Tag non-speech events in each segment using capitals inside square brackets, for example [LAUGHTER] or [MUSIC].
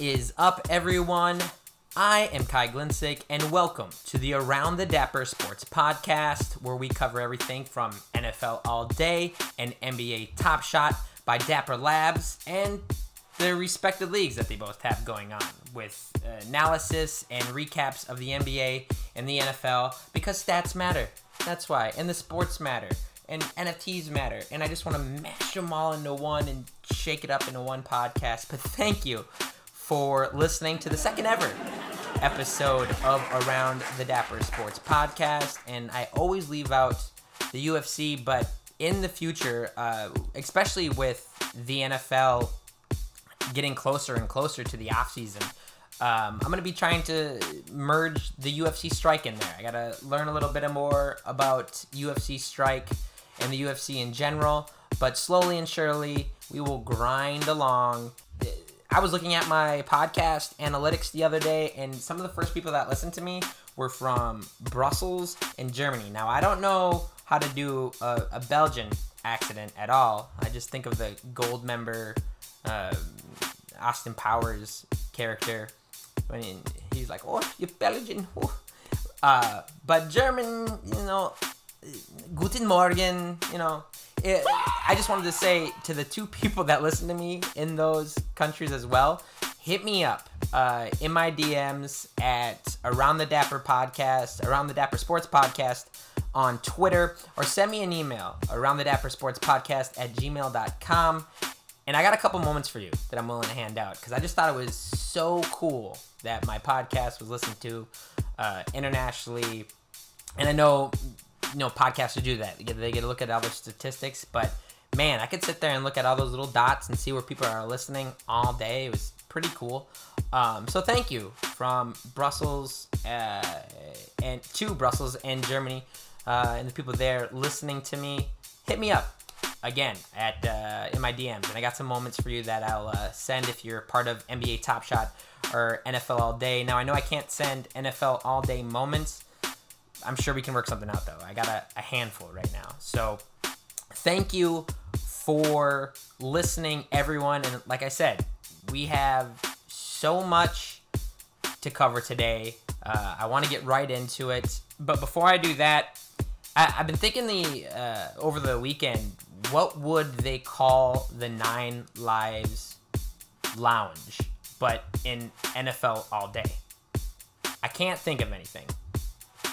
Is up, everyone? I am Kai Glinsick, and welcome to the Around the Dapper Sports Podcast, where we cover everything from NFL All Day and NBA Top Shot by Dapper Labs and the respective leagues that they both have going on, with analysis and recaps of the NBA and the NFL, because stats matter. That's why. And the sports matter. And NFTs matter. And I just want to mash them all into one and shake it up into one podcast. But thank you for listening to the second ever episode of Around the Dapper Sports Podcast. And I always leave out the UFC, but in the future, uh, especially with the NFL getting closer and closer to the offseason, um, I'm going to be trying to merge the UFC strike in there. I got to learn a little bit more about UFC strike and the UFC in general, but slowly and surely, we will grind along. I was looking at my podcast analytics the other day, and some of the first people that listened to me were from Brussels and Germany. Now, I don't know how to do a, a Belgian accident at all. I just think of the Goldmember uh, Austin Powers character when he, he's like, "Oh, you're Belgian." Uh, but German, you know, Guten Morgen, you know. It, I just wanted to say to the two [LAUGHS] people that listen to me in those countries as well, hit me up uh, in my DMs at Around the Dapper Podcast, Around the Dapper Sports Podcast on Twitter, or send me an email, Around the Dapper Sports Podcast at gmail.com. And I got a couple moments for you that I'm willing to hand out because I just thought it was so cool that my podcast was listened to uh, internationally. And I know, you know, podcasters do that. They get, they get to look at all the statistics, but man, I could sit there and look at all those little dots and see where people are listening all day. It was pretty cool. Um, so thank you from Brussels uh, and to Brussels and Germany uh, and the people there listening to me. Hit me up again at uh, in my DMs, and I got some moments for you that I'll uh, send if you're part of NBA Top Shot or NFL All Day. Now I know I can't send NFL All Day moments. I'm sure we can work something out though. I got a, a handful right now. So thank you for listening, everyone. And like I said, we have so much to cover today. Uh, I want to get right into it. But before I do that, I, have been thinking the uh, over the weekend, what would they call the Nine Lives Lounge, but in NFL all day? I can't think of anything.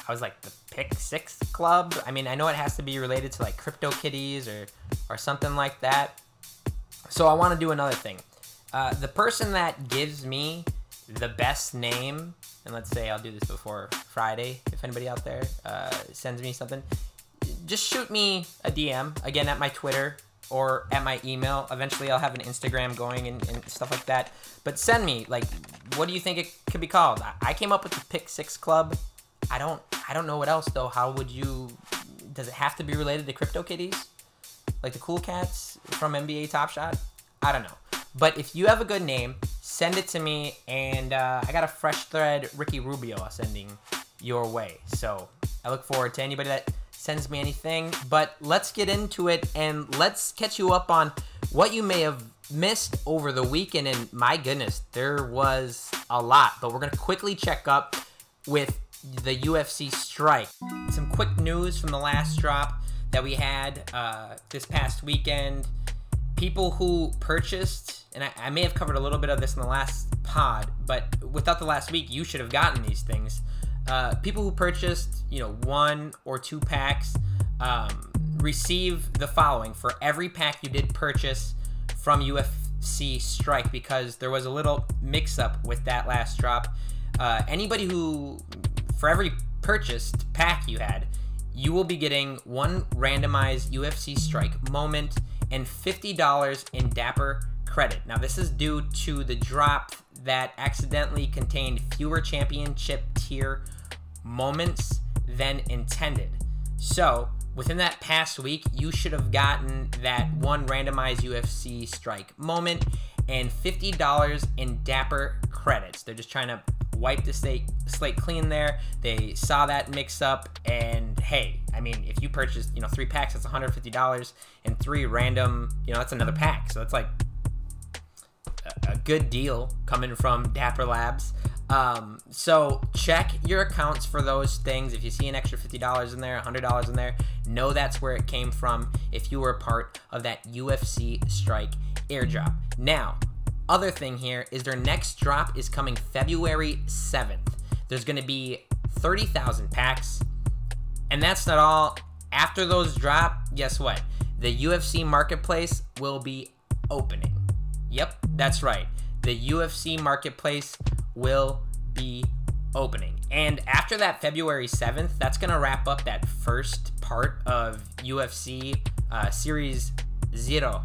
I was like the Pick Six Club. I mean, I know it has to be related to like Crypto Kitties or or something like that. So I want to do another thing. Uh, the person that gives me the best name, and let's say I'll do this before Friday, if anybody out there uh, sends me something, just shoot me a DM again at my Twitter or at my email. Eventually, I'll have an Instagram going and, and stuff like that. But send me like, what do you think it could be called? I came up with the Pick Six Club. I don't, I don't know what else though. How would you? Does it have to be related to Crypto Kitties, like the Cool Cats from NBA Top Shot? I don't know. But if you have a good name, send it to me, and uh, I got a fresh thread Ricky Rubio sending your way. So I look forward to anybody that sends me anything. But let's get into it and let's catch you up on what you may have missed over the weekend. And my goodness, there was a lot. But we're going to quickly check up with the UFC strike. Some quick news from the last drop that we had uh, this past weekend. People who purchased, and I, I may have covered a little bit of this in the last pod, but without the last week, you should have gotten these things uh, people who purchased, you know, one or two packs um, receive the following for every pack you did purchase from UFC Strike because there was a little mix up with that last drop. Uh, anybody who, for every purchased pack you had, you will be getting one randomized UFC Strike moment and $50 in Dapper credit. Now, this is due to the drop that accidentally contained fewer championship tier moments than intended. So, within that past week, you should have gotten that one randomized UFC strike moment and $50 in Dapper credits. They're just trying to wipe the slate, slate clean there. They saw that mix up, and hey, I mean, if you purchase, you know, three packs, that's $150, and three random, you know, that's another pack. So it's like a, a good deal coming from Dapper Labs. Um, so check your accounts for those things. If you see an extra $50 in there, $100 in there, know that's where it came from if you were part of that UFC Strike airdrop. Now, other thing here is their next drop is coming February 7th. There's going to be 30,000 packs. And that's not all. After those drop, guess what? The UFC marketplace will be opening. Yep, that's right. The UFC marketplace will be opening. And after that February 7th, that's going to wrap up that first part of UFC uh, Series Zero,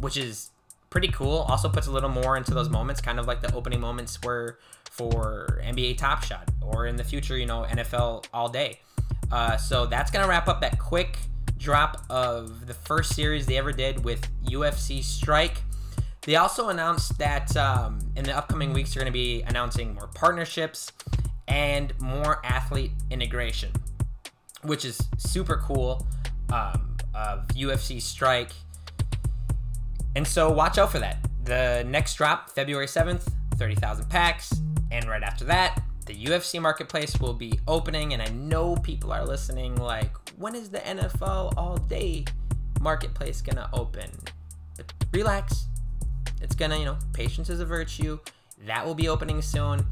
which is pretty cool. Also puts a little more into those moments, kind of like the opening moments were for NBA Top Shot or in the future, you know, NFL All Day. Uh, so that's to wrap up that quick drop of the first series they ever did with UFC Strike. They also announced that um, in the upcoming weeks, they're going to be announcing more partnerships and more athlete integration, which is super cool um, of UFC Strike. And so watch out for that. The next drop, February 7th, 30,000 packs. And right after that, the UFC marketplace will be opening. And I know people are listening like, when is the NFL all day marketplace to open? But relax, it's gonna, you know, patience is a virtue. That will be opening soon.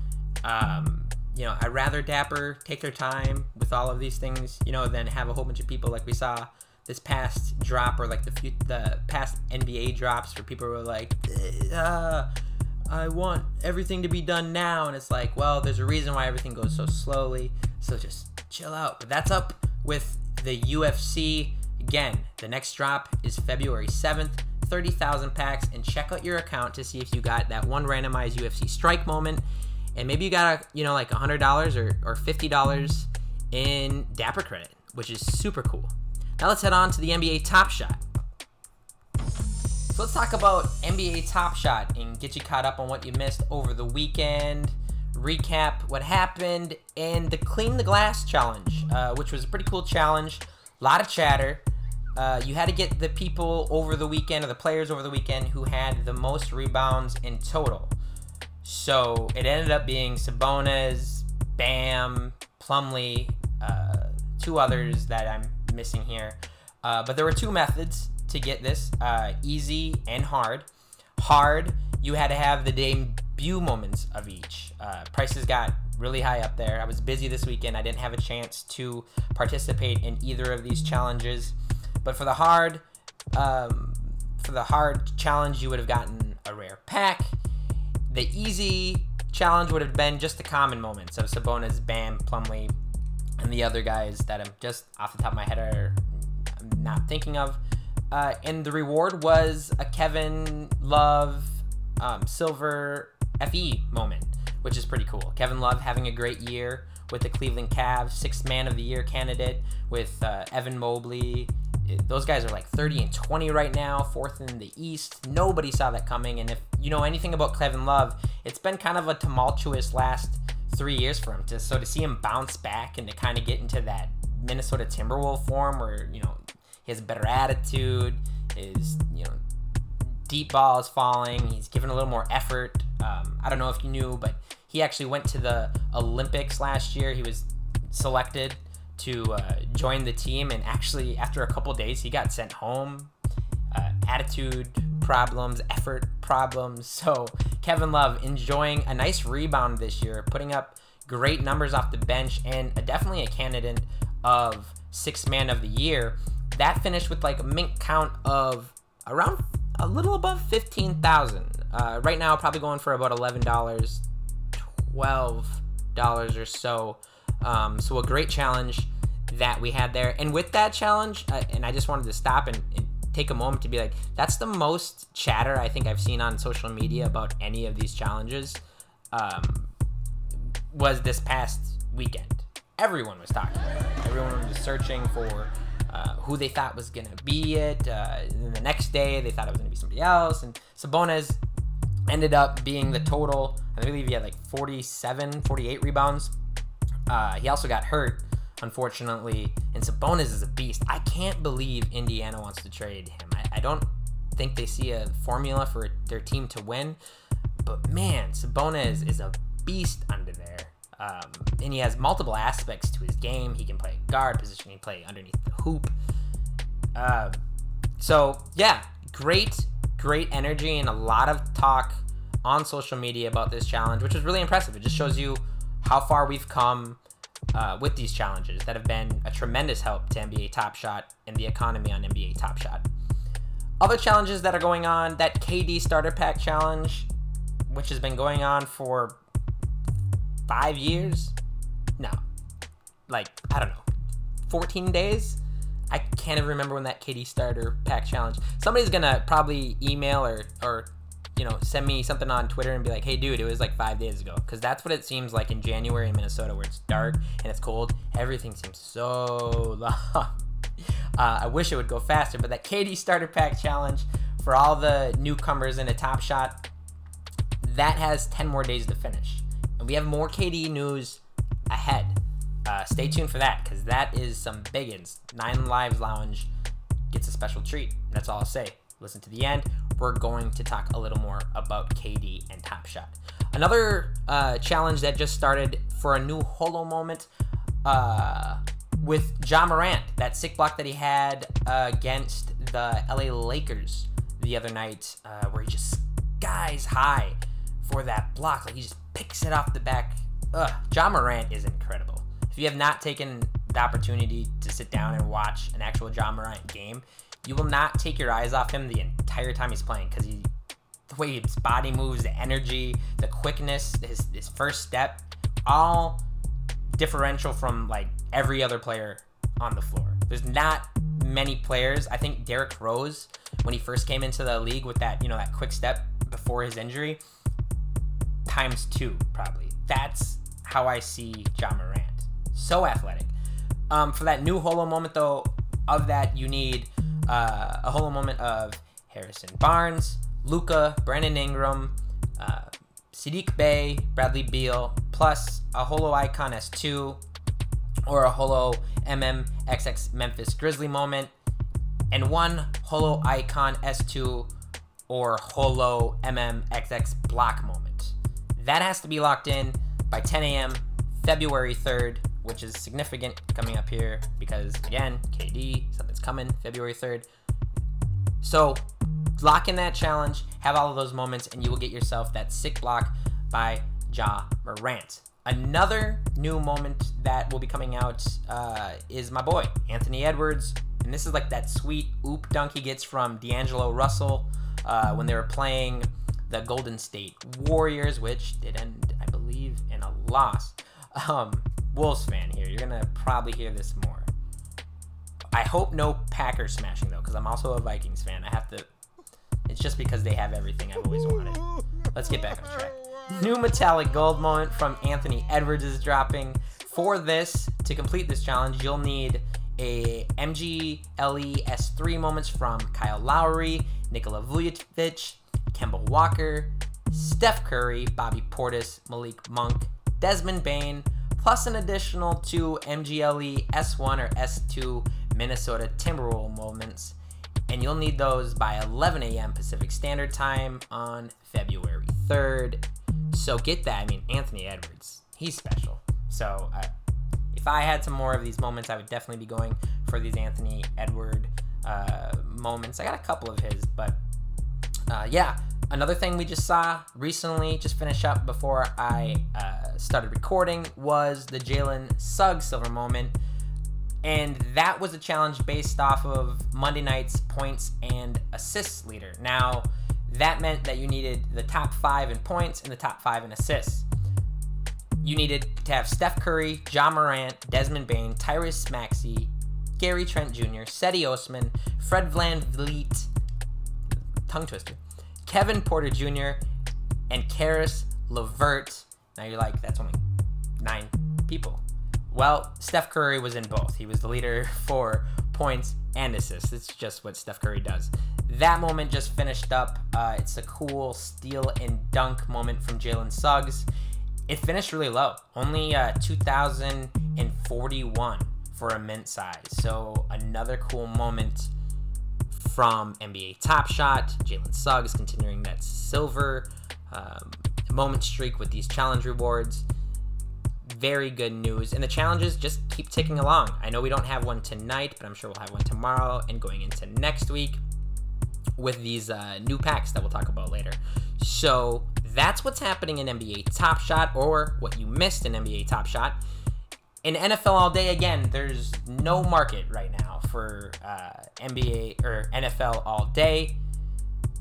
Um, you know, I'd rather Dapper take their time with all of these things, you know, than have a whole bunch of people like we saw this past drop or like the few, the past NBA drops where people were like, uh, I want everything to be done now, and it's like, well, there's a reason why everything goes so slowly. So just chill out. But that's up with the UFC. Again, the next drop is February 7th. 30,000 packs and check out your account to see if you got that one randomized UFC strike moment. And maybe you got a, you know, like $100 or, or $50 in Dapper credit, which is super cool. Now let's head on to the NBA Top Shot. So let's talk about NBA Top Shot and get you caught up on what you missed over the weekend. Recap what happened and the Clean the Glass challenge, uh, which was a pretty cool challenge. A lot of chatter. Uh, you had to get the people over the weekend or the players over the weekend who had the most rebounds in total. So it ended up being Sabonis, Bam, Plumlee, uh, two others that I'm missing here. Uh, but there were two methods to get this uh, easy and hard. Hard, you had to have the debut moments of each. Uh, prices got really high up there. I was busy this weekend. I didn't have a chance to participate in either of these challenges. But for the hard, um, for the hard challenge, you would have gotten a rare pack. The easy challenge would have been just the common moments of Sabonis, Bam, Plumlee, and the other guys that I'm just off the top of my head are not thinking of. Uh, and the reward was a Kevin Love um, Silver FE moment, which is pretty cool. Kevin Love having a great year with the Cleveland Cavs, sixth man of the year candidate with uh, Evan Mobley, those guys are like 30 and 20 right now, fourth in the East. Nobody saw that coming. And if you know anything about Kevin Love, it's been kind of a tumultuous last three years for him. To, so to see him bounce back and to kind of get into that Minnesota Timberwolf form where, you know, he has a better attitude, his, you know, deep ball is falling, he's given a little more effort. Um, I don't know if you knew, but he actually went to the Olympics last year. He was selected to uh, join the team, and actually, after a couple days, he got sent home. Uh, attitude problems, effort problems. [LAUGHS] So Kevin Love enjoying a nice rebound this year, putting up great numbers off the bench, and definitely a candidate of six man of the year. That finished with like a mint count of around a little above fifteen thousand. Uh, right now, probably going for about eleven dollars, twelve dollars or so um, so a great challenge that we had there. And with that challenge, uh, and I just wanted to stop and, and, take a moment to be like, that's the most chatter I think I've seen on social media about any of these challenges. Um, was this past weekend. Everyone was talking. Everyone was searching for uh, who they thought was gonna be it. Uh, and then the next day, they thought it was gonna be somebody else. And Sabonis ended up being the total. I believe he had like 47, 48 rebounds uh, he also got hurt, unfortunately, and Sabonis is a beast. I can't believe Indiana wants to trade him. I, I don't think they see a formula for their team to win. but man, Sabonis is a beast under there. Um, and he has multiple aspects to his game. He can play guard position, he can play underneath the hoop. Uh, so yeah, great, great energy and a lot of talk on social media about this challenge, which is really impressive. It just shows you how far we've come uh, with these challenges that have been a tremendous help to NBA Top Shot and the economy on NBA Top Shot. Other challenges that are going on, that KD Starter Pack Challenge, which has been going on for five years. No, like I don't know, 14 days. I can't even remember when that KD Starter Pack Challenge. Somebody's gonna probably email or or you know, send me something on Twitter and be like, hey, dude, it was like five days ago. Because that's what it seems like in January in Minnesota where it's dark and it's cold. Everything seems so [LAUGHS] long. Uh, I wish it would go faster, but that KD Starter Pack Challenge for all the newcomers in a Top Shot, that has 10 more days to finish. And we have more KD news ahead. Uh, stay tuned for that because that is some biggins. Nine Lives Lounge gets a special treat. That's all I'll say listen to the end, we're going to talk a little more about KD and Top Shot. Another uh, challenge that just started for a new holo moment uh, with Ja Morant, that sick block that he had uh, against the LA Lakers the other night, uh, where he just skies high for that block. Like he just picks it off the back. Ugh, Ja Morant is incredible. If you have not taken the opportunity to sit down and watch an actual Ja Morant game, you will not take your eyes off him the entire time he's playing because he the way his body moves, the energy, the quickness, his his first step, all differential from like every other player on the floor. There's not many players. I think Derrick Rose, when he first came into the league with that, you know, that quick step before his injury, times two probably. That's how I see Ja Morant. So athletic. Um, for that new holo moment though, of that you need uh, a holo moment of Harrison Barnes, Luka, Brandon Ingram, uh, Saddiq Bey, Bradley Beal, plus a holo icon S2 or a holo MMXX Memphis Grizzly moment, and one holo icon S2 or holo MMXX block moment. That has to be locked in by 10 a.m. February 3rd which is significant coming up here because again, KD, something's coming February 3rd. So lock in that challenge, have all of those moments, and you will get yourself that sick block by Ja Morant. Another new moment that will be coming out uh, is my boy, Anthony Edwards. And this is like that sweet oop dunk he gets from D'Angelo Russell uh, when they were playing the Golden State Warriors, which did end, I believe, in a loss. Um, Wolves fan here. You're gonna probably hear this more. I hope no Packers smashing though, because I'm also a Vikings fan. I have to. It's just because they have everything I've always wanted. Let's get back on track. New metallic gold moment from Anthony Edwards is dropping. For this, to complete this challenge, you'll need a MGLE S3 moments from Kyle Lowry, Nikola Vucevic, Kemba Walker, Steph Curry, Bobby Portis, Malik Monk, Desmond Bane, plus an additional two MGLE S1 or S2 Minnesota Timberwolves moments. And you'll need those by 11 a.m. Pacific Standard Time on February 3rd. So get that. I mean, Anthony Edwards, he's special. So uh, if I had some more of these moments, I would definitely be going for these Anthony Edward uh, moments. I got a couple of his, but uh, yeah, Another thing we just saw recently, just finish up before I uh, started recording, was the Jalen Suggs silver moment. And that was a challenge based off of Monday night's points and assists leader. Now, that meant that you needed the top five in points and the top five in assists. You needed to have Steph Curry, Ja Morant, Desmond Bane, Tyrese Maxey, Gary Trent Jr., Cedi Osman, Fred VanVleet, tongue twister, Kevin Porter Jr., and Caris LeVert. Now you're like, that's only nine people. Well, Steph Curry was in both. He was the leader [LAUGHS] for points and assists. It's just what Steph Curry does. That moment just finished up. Uh, it's a cool steal and dunk moment from Jalen Suggs. It finished really low, only uh, 2,041 for a mint size. So another cool moment from NBA Top Shot. Jalen Suggs continuing that silver um, moment streak with these challenge rewards. Very good news. And the challenges just keep ticking along. I know we don't have one tonight, but I'm sure we'll have one tomorrow and going into next week with these uh, new packs that we'll talk about later. So that's what's happening in NBA Top Shot or what you missed in NBA Top Shot. In NFL All Day, again, there's no market right now for uh, NBA or NFL All Day.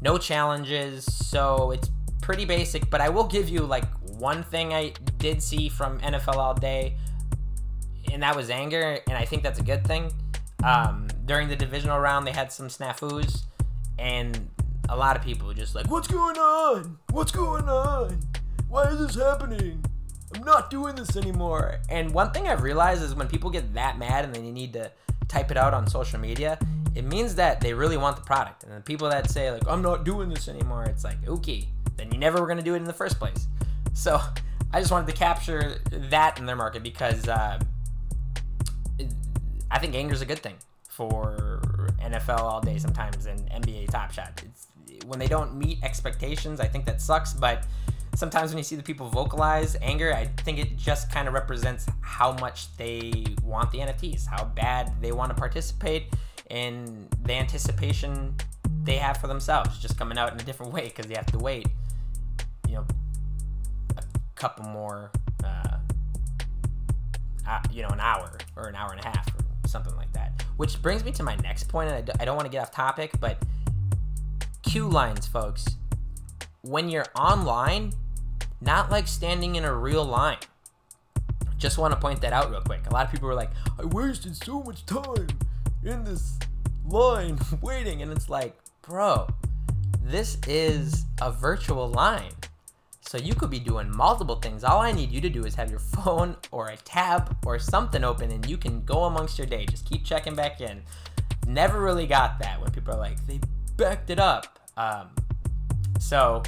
No challenges, so it's pretty basic. But I will give you like one thing I did see from NFL All Day, and that was anger, and I think that's a good thing. Um, during the divisional round, they had some snafus, and a lot of people were just like, "What's going on? What's going on? Why is this happening? I'm not doing this anymore." And one thing I've realized is when people get that mad and then you need to type it out on social media, it means that they really want the product. And the people that say like, "I'm not doing this anymore," it's like, okay, then you never were gonna do it in the first place. So I just wanted to capture that in their market because uh, I think anger is a good thing for NFL all day sometimes and NBA Top Shot. It's when they don't meet expectations, I think that sucks. But sometimes when you see the people vocalize anger, I think it just kind of represents how much they want the NFTs, how bad they want to participate, and the anticipation they have for themselves just coming out in a different way because they have to wait, couple more, uh, uh, you know, an hour or an hour and a half or something like that. Which brings me to my next point, and I d- I don't want to get off topic, but queue lines, folks. When you're online, not like standing in a real line. Just want to point that out real quick. A lot of people were like, I wasted so much time in this line [LAUGHS] waiting. And it's like, bro, this is a virtual line. So you could be doing multiple things. All I need you to do is have your phone or a tab or something open and you can go amongst your day. Just keep checking back in. Never really got that when people are like, they backed it up. Um, so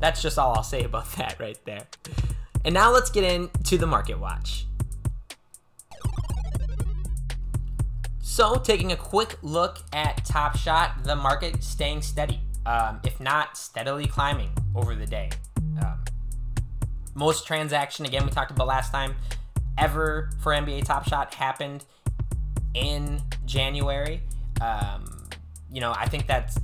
that's just all I'll say [LAUGHS] about that right there. And now let's get into the market watch. So, taking a quick look at Top Shot, the market staying steady, um, if not steadily climbing over the day. Um, most transaction, again, we talked about last time, ever for NBA Top Shot happened in January. Um, you know, I think that's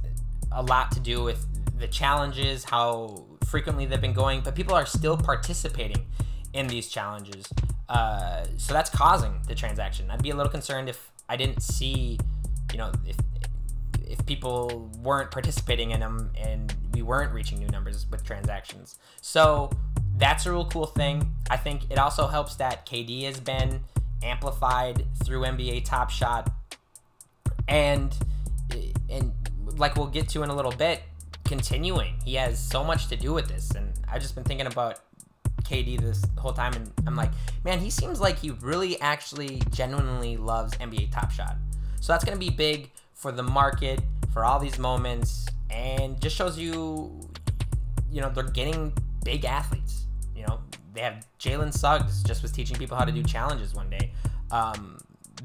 a lot to do with the challenges, how frequently they've been going, but people are still participating in these challenges. Uh, so that's causing the transaction. I'd be a little concerned if I didn't see, you know, if if people weren't participating in them and we weren't reaching new numbers with transactions. So that's a real cool thing. I think it also helps that KD has been amplified through NBA Top Shot, and and like we'll get to in a little bit, continuing. He has so much to do with this, and I've just been thinking about KD this whole time, and I'm like, man, he seems like he really actually genuinely loves NBA Top Shot. So that's gonna be big for the market, for all these moments, and just shows you, you know, they're getting big athletes. You know, they have Jalen Suggs just was teaching people how to do challenges one day. Um,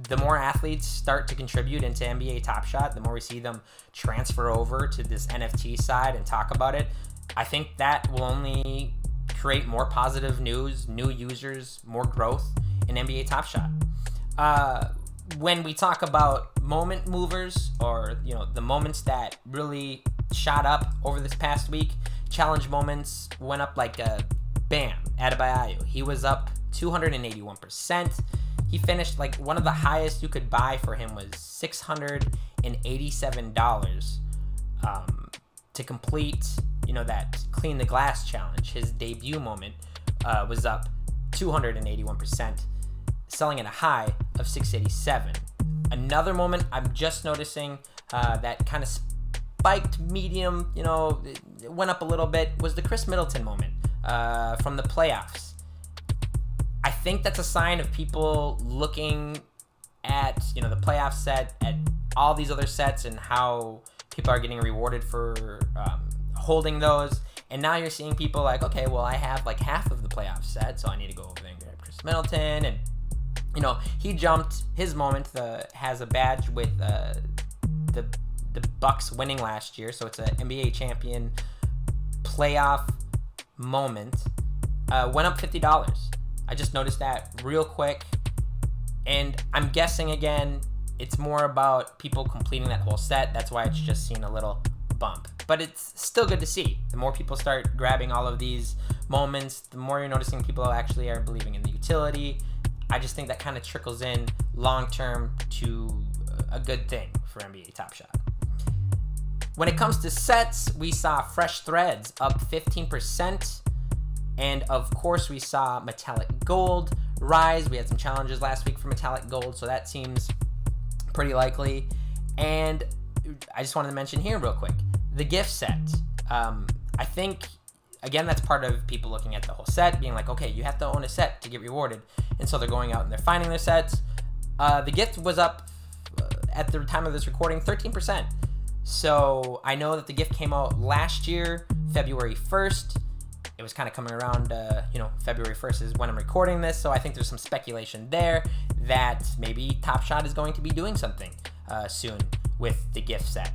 the more athletes start to contribute into NBA Top Shot, the more we see them transfer over to this NFT side and talk about it. I think that will only create more positive news, new users, more growth in NBA Top Shot. Uh, when we talk about moment movers or you know the moments that really shot up over this past week, challenge moments went up like a bam. Adebayo, he was up 281 percent he finished like one of the highest you could buy for him was six hundred and eighty-seven dollars um, to complete. You know that clean the glass challenge. His debut moment uh, was up two hundred and eighty-one percent, selling at a high of six eighty-seven. Another moment I'm just noticing uh, that kind of spiked medium. You know, went up a little bit. Was the Khris Middleton moment uh, from the playoffs? I think that's a sign of people looking at you know the playoff set, at all these other sets, and how people are getting rewarded for um, holding those. And now you're seeing people like, okay, well, I have like half of the playoff set, so I need to go over there and grab Khris Middleton, and you know he jumped his moment. The has a badge with uh, the the Bucks winning last year, so it's an NBA champion playoff moment uh, went up $50. I just noticed that real quick. And I'm guessing again, it's more about people completing that whole set. That's why it's just seen a little bump. But it's still good to see. The more people start grabbing all of these moments, the more you're noticing people actually are believing in the utility. I just think that kind of trickles in long term to a good thing for NBA Top Shot. When it comes to sets, we saw Fresh Threads up 15%. And of course, we saw Metallic Gold rise. We had some challenges last week for Metallic Gold, so that seems pretty likely. And I just wanted to mention here, real quick, the gift set. Um, I think, again, that's part of people looking at the whole set, being like, okay, you have to own a set to get rewarded. And so they're going out and they're finding their sets. Uh, the gift was up uh, at the time of this recording 13%. So I know that the gift came out last year, February 1st. It was kind of coming around, uh, you know, February 1st is when I'm recording this. So I think there's some speculation there that maybe Top Shot is going to be doing something uh, soon with the gift set.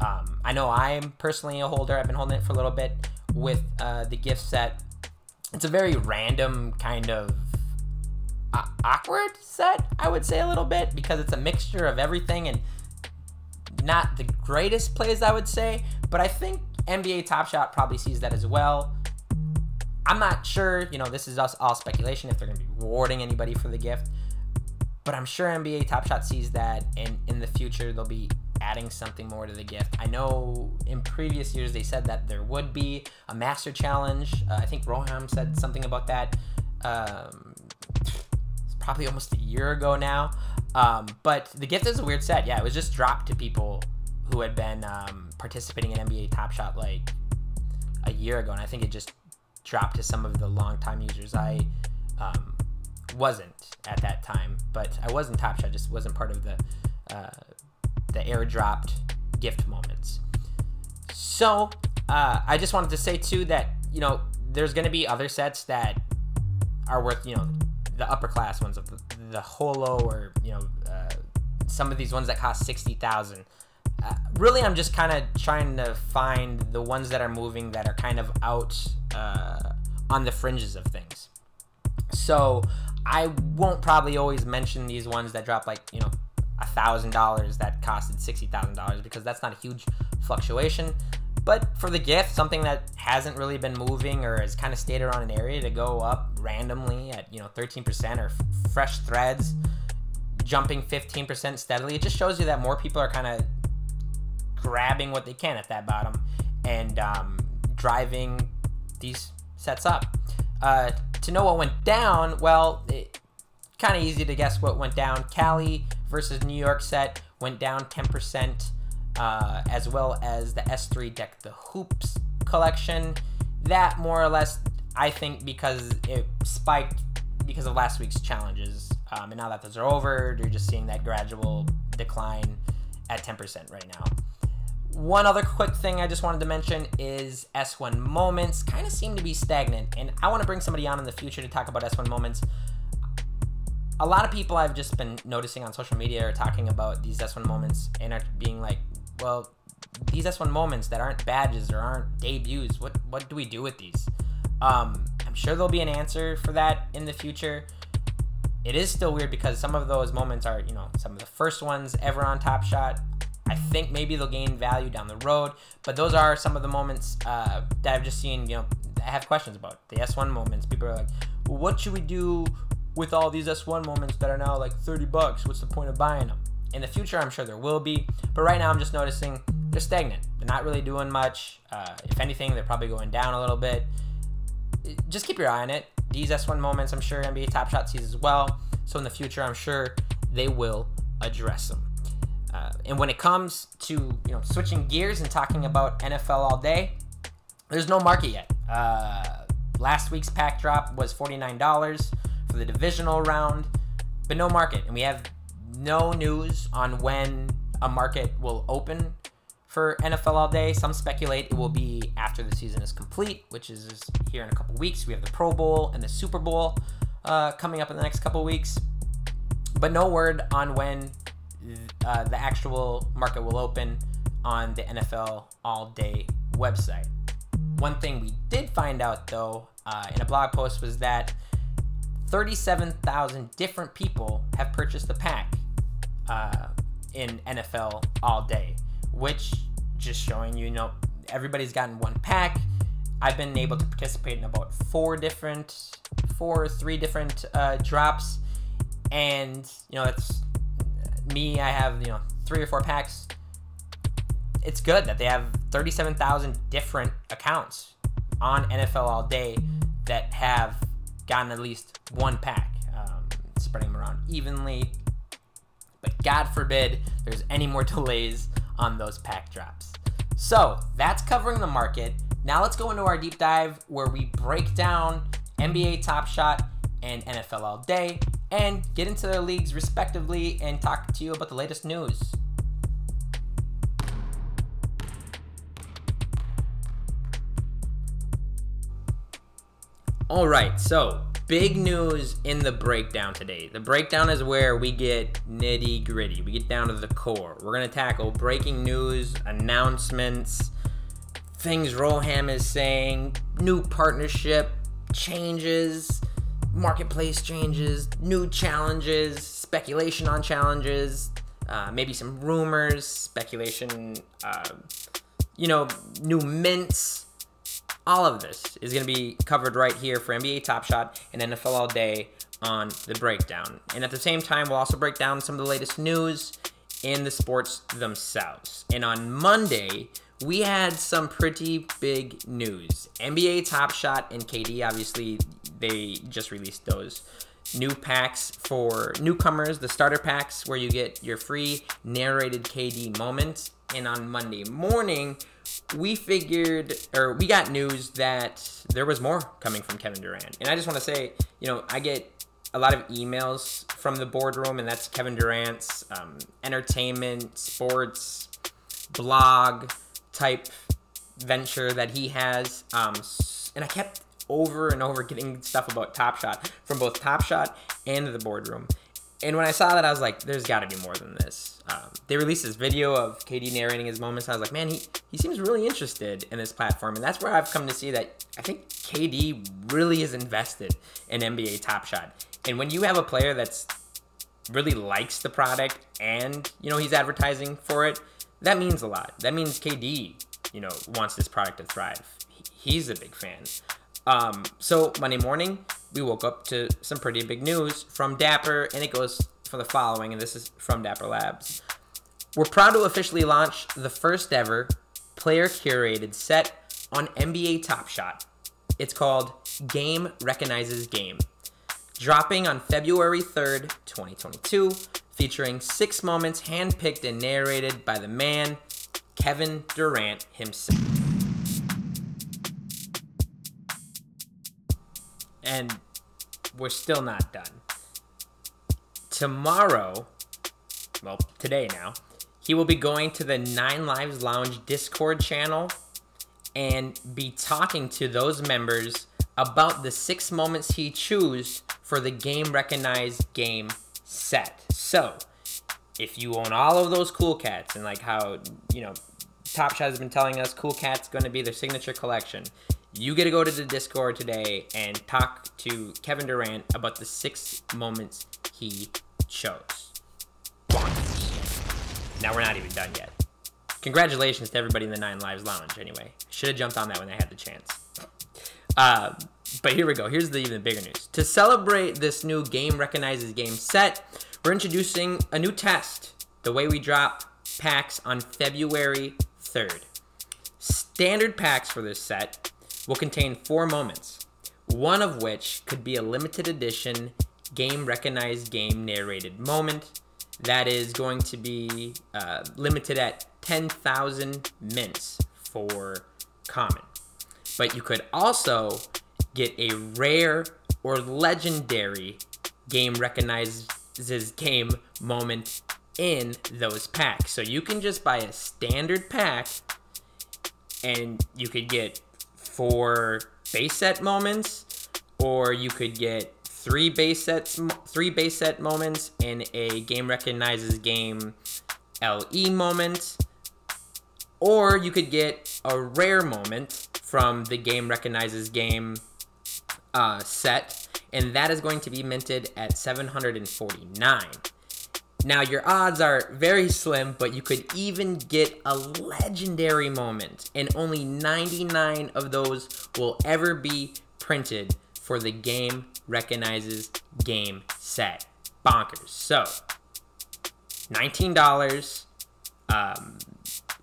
Um, I know I'm personally a holder. I've been holding it for a little bit with uh, the gift set. It's a very random kind of uh, awkward set, I would say a little bit, because it's a mixture of everything and not the greatest plays, I would say. But I think NBA Top Shot probably sees that as well. I'm not sure, you know, this is us all speculation if they're going to be rewarding anybody for the gift. But I'm sure NBA Top Shot sees that, and in the future, they'll be adding something more to the gift. I know in previous years they said that there would be a master challenge. Uh, I think Roham said something about that. Um, it's probably almost a year ago now. Um, but the gift is a weird set. Yeah, it was just dropped to people who had been um, participating in NBA Top Shot like a year ago, and I think it just dropped to some of the longtime users. I um, wasn't at that time, but I was in Top Shot, just wasn't part of the uh, the airdropped gift moments. So uh, I just wanted to say too that you know there's going to be other sets that are worth you know the upper class ones of the, the holo or you know uh, some of these ones that cost sixty thousand. Uh, really, I'm just kind of trying to find the ones that are moving that are kind of out uh, on the fringes of things. So I won't probably always mention these ones that drop like you know a thousand dollars that costed sixty thousand dollars because that's not a huge fluctuation. But for the gift, something that hasn't really been moving or has kind of stayed around an area to go up randomly at you know 13% or f- fresh threads jumping 15% steadily, it just shows you that more people are kind of grabbing what they can at that bottom and um, driving these sets up. Uh, to know what went down, well, kind of easy to guess what went down. Cali versus New York set went down 10%, uh, as well as the S3 Deck the Hoops collection. That more or less, I think, because it spiked because of last week's challenges. Um, and now that those are over, you're just seeing that gradual decline at 10% right now. One other quick thing I just wanted to mention is S1 moments kind of seem to be stagnant, and I want to bring somebody on in the future to talk about S1 moments. A lot of people I've just been noticing on social media are talking about these S1 moments and are being like, well, these S1 moments that aren't badges or aren't debuts, what what do we do with these? Um, I'm sure there'll be an answer for that in the future. It is still weird because some of those moments are, you know, some of the first ones ever on Top Shot. I think maybe they'll gain value down the road, but those are some of the moments uh, that I've just seen. You know, I have questions about the S1 moments. People are like, well, "What should we do with all these S1 moments that are now like 30 bucks? What's the point of buying them?" In the future, I'm sure there will be, but right now I'm just noticing they're stagnant. They're not really doing much. Uh, if anything, they're probably going down a little bit. Just keep your eye on it. These S1 moments, I'm sure NBA Top Shot sees as well. So in the future, I'm sure they will address them. Uh, and when it comes to you know switching gears and talking about NFL all day, there's no market yet. Uh, last week's pack drop was $49 for the divisional round, but no market, and we have no news on when a market will open for NFL all day. Some speculate it will be after the season is complete, which is here in a couple weeks. We have the Pro Bowl and the Super Bowl uh, coming up in the next couple weeks, but no word on when uh, the actual market will open on the NFL All Day website. one thing we did find out though uh, in a blog post was that 37,000 different people have purchased the pack uh, in NFL all day, which just showing you, you know, everybody's gotten one pack. I've been able to participate in about four different, four or three different uh, drops, and you know it's me. I have you know three or four packs. It's good that they have 37,000 different accounts on NFL all day that have gotten at least one pack, um, spreading them around evenly. But God forbid there's any more [LAUGHS] delays on those pack drops. So that's covering the market. Now let's go into our deep dive where we break down NBA Top Shot and NFL All Day and get into their leagues respectively and talk to you about the latest news. All right, so big news in the breakdown today. The breakdown is where we get nitty gritty. We get down to the core. We're gonna tackle breaking news, announcements, things Roham is saying, new partnership changes, marketplace changes, new challenges, speculation on challenges, uh, maybe some rumors, speculation, uh, you know, new mints all of this is going to be covered right here for NBA Top Shot and NFL All Day on the breakdown. And at the same time, we'll also break down some of the latest news in the sports themselves. And on Monday, we had some pretty big news. NBA Top Shot and KD, obviously, they just released those new packs for newcomers, the starter packs, where you get your free narrated KD moment. And on Monday morning, we figured, or we got news that there was more coming from Kevin Durant. And I just want to say, you know, I get a lot of emails from the boardroom, and that's Kevin Durant's um, entertainment, sports, blog type venture that he has. Um, and I kept over and over getting stuff about Top Shot from both Top Shot and the boardroom. And when I saw that, I was like, there's got to be more than this. Um, they released this video of KD narrating his moments. I was like, man, he, he seems really interested in this platform. And that's where I've come to see that I think KD really is invested in NBA Top Shot. And when you have a player that's really likes the product and, you know, he's advertising for it, that means a lot. That means KD, you know, wants this product to thrive. He's a big fan. Um, so Monday morning, we woke up to some pretty big news from Dapper, and it goes for the following, and this is from Dapper Labs. We're proud to officially launch the first ever player curated set on NBA Top Shot. It's called Game Recognizes Game, dropping on February 3rd, 2022, featuring six moments handpicked and narrated by the man, Kevin Durant himself. And we're still not done. Tomorrow, well, today now, he will be going to the Nine Lives Lounge Discord channel and be talking to those members about the six moments he chose for the game recognized game set. So, if you own all of those cool cats and like how, you know, Top Shot has been telling us cool cats going to be their signature collection you get to go to the Discord today and talk to Kevin Durant about the six moments he chose. Now we're not even done yet. Congratulations to everybody in the Nine Lives Lounge. Anyway, should have jumped on that when they had the chance. Uh, but here we go. Here's the even bigger news. To celebrate this new game recognizes game set, we're introducing a new test. The way we drop packs on February 3rd. Standard packs for this set will contain four moments, one of which could be a limited edition game recognized game narrated moment that is going to be uh, limited at 10,000 mints for common. But you could also get a rare or legendary game recognizes game moment in those packs. So you can just buy a standard pack and you could get four base set moments, or you could get three base sets, three base set moments in a game recognizes game LE moment, or you could get a rare moment from the game recognizes game uh, set, and that is going to be minted at 749. Now, your odds are very slim, but you could even get a legendary moment, and only 99 of those will ever be printed for the game recognizes game set. Bonkers. So, $19, um,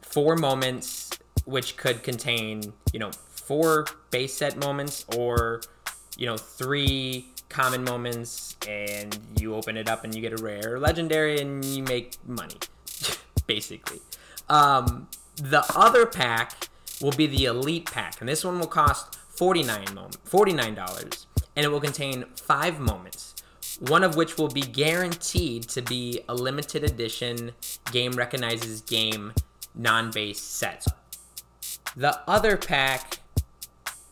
four moments, which could contain, you know, four base set moments or, you know, three common moments, and you open it up and you get a rare or legendary and you make money, [LAUGHS] basically. Um, the other pack will be the elite pack, and this one will cost 49 moment, $49, and it will contain five moments one of which will be guaranteed to be a limited edition game recognizes game non-base set. The other pack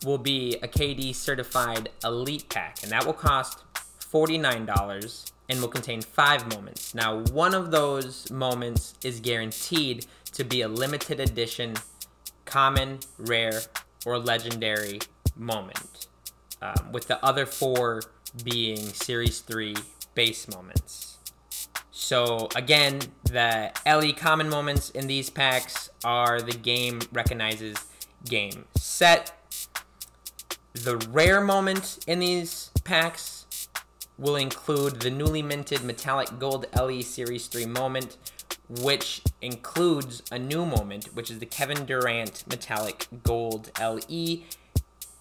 will be a KD certified elite pack, and that will cost $49 and will contain five moments. Now, one of those moments is guaranteed to be a limited edition common, rare, or legendary moment, um, with the other four being Series 3 base moments. So again, the LE common moments in these packs are the game recognizes game set. The rare moment in these packs will include the newly minted metallic gold LE Series 3 moment, which includes a new moment, which is the Kevin Durant metallic gold LE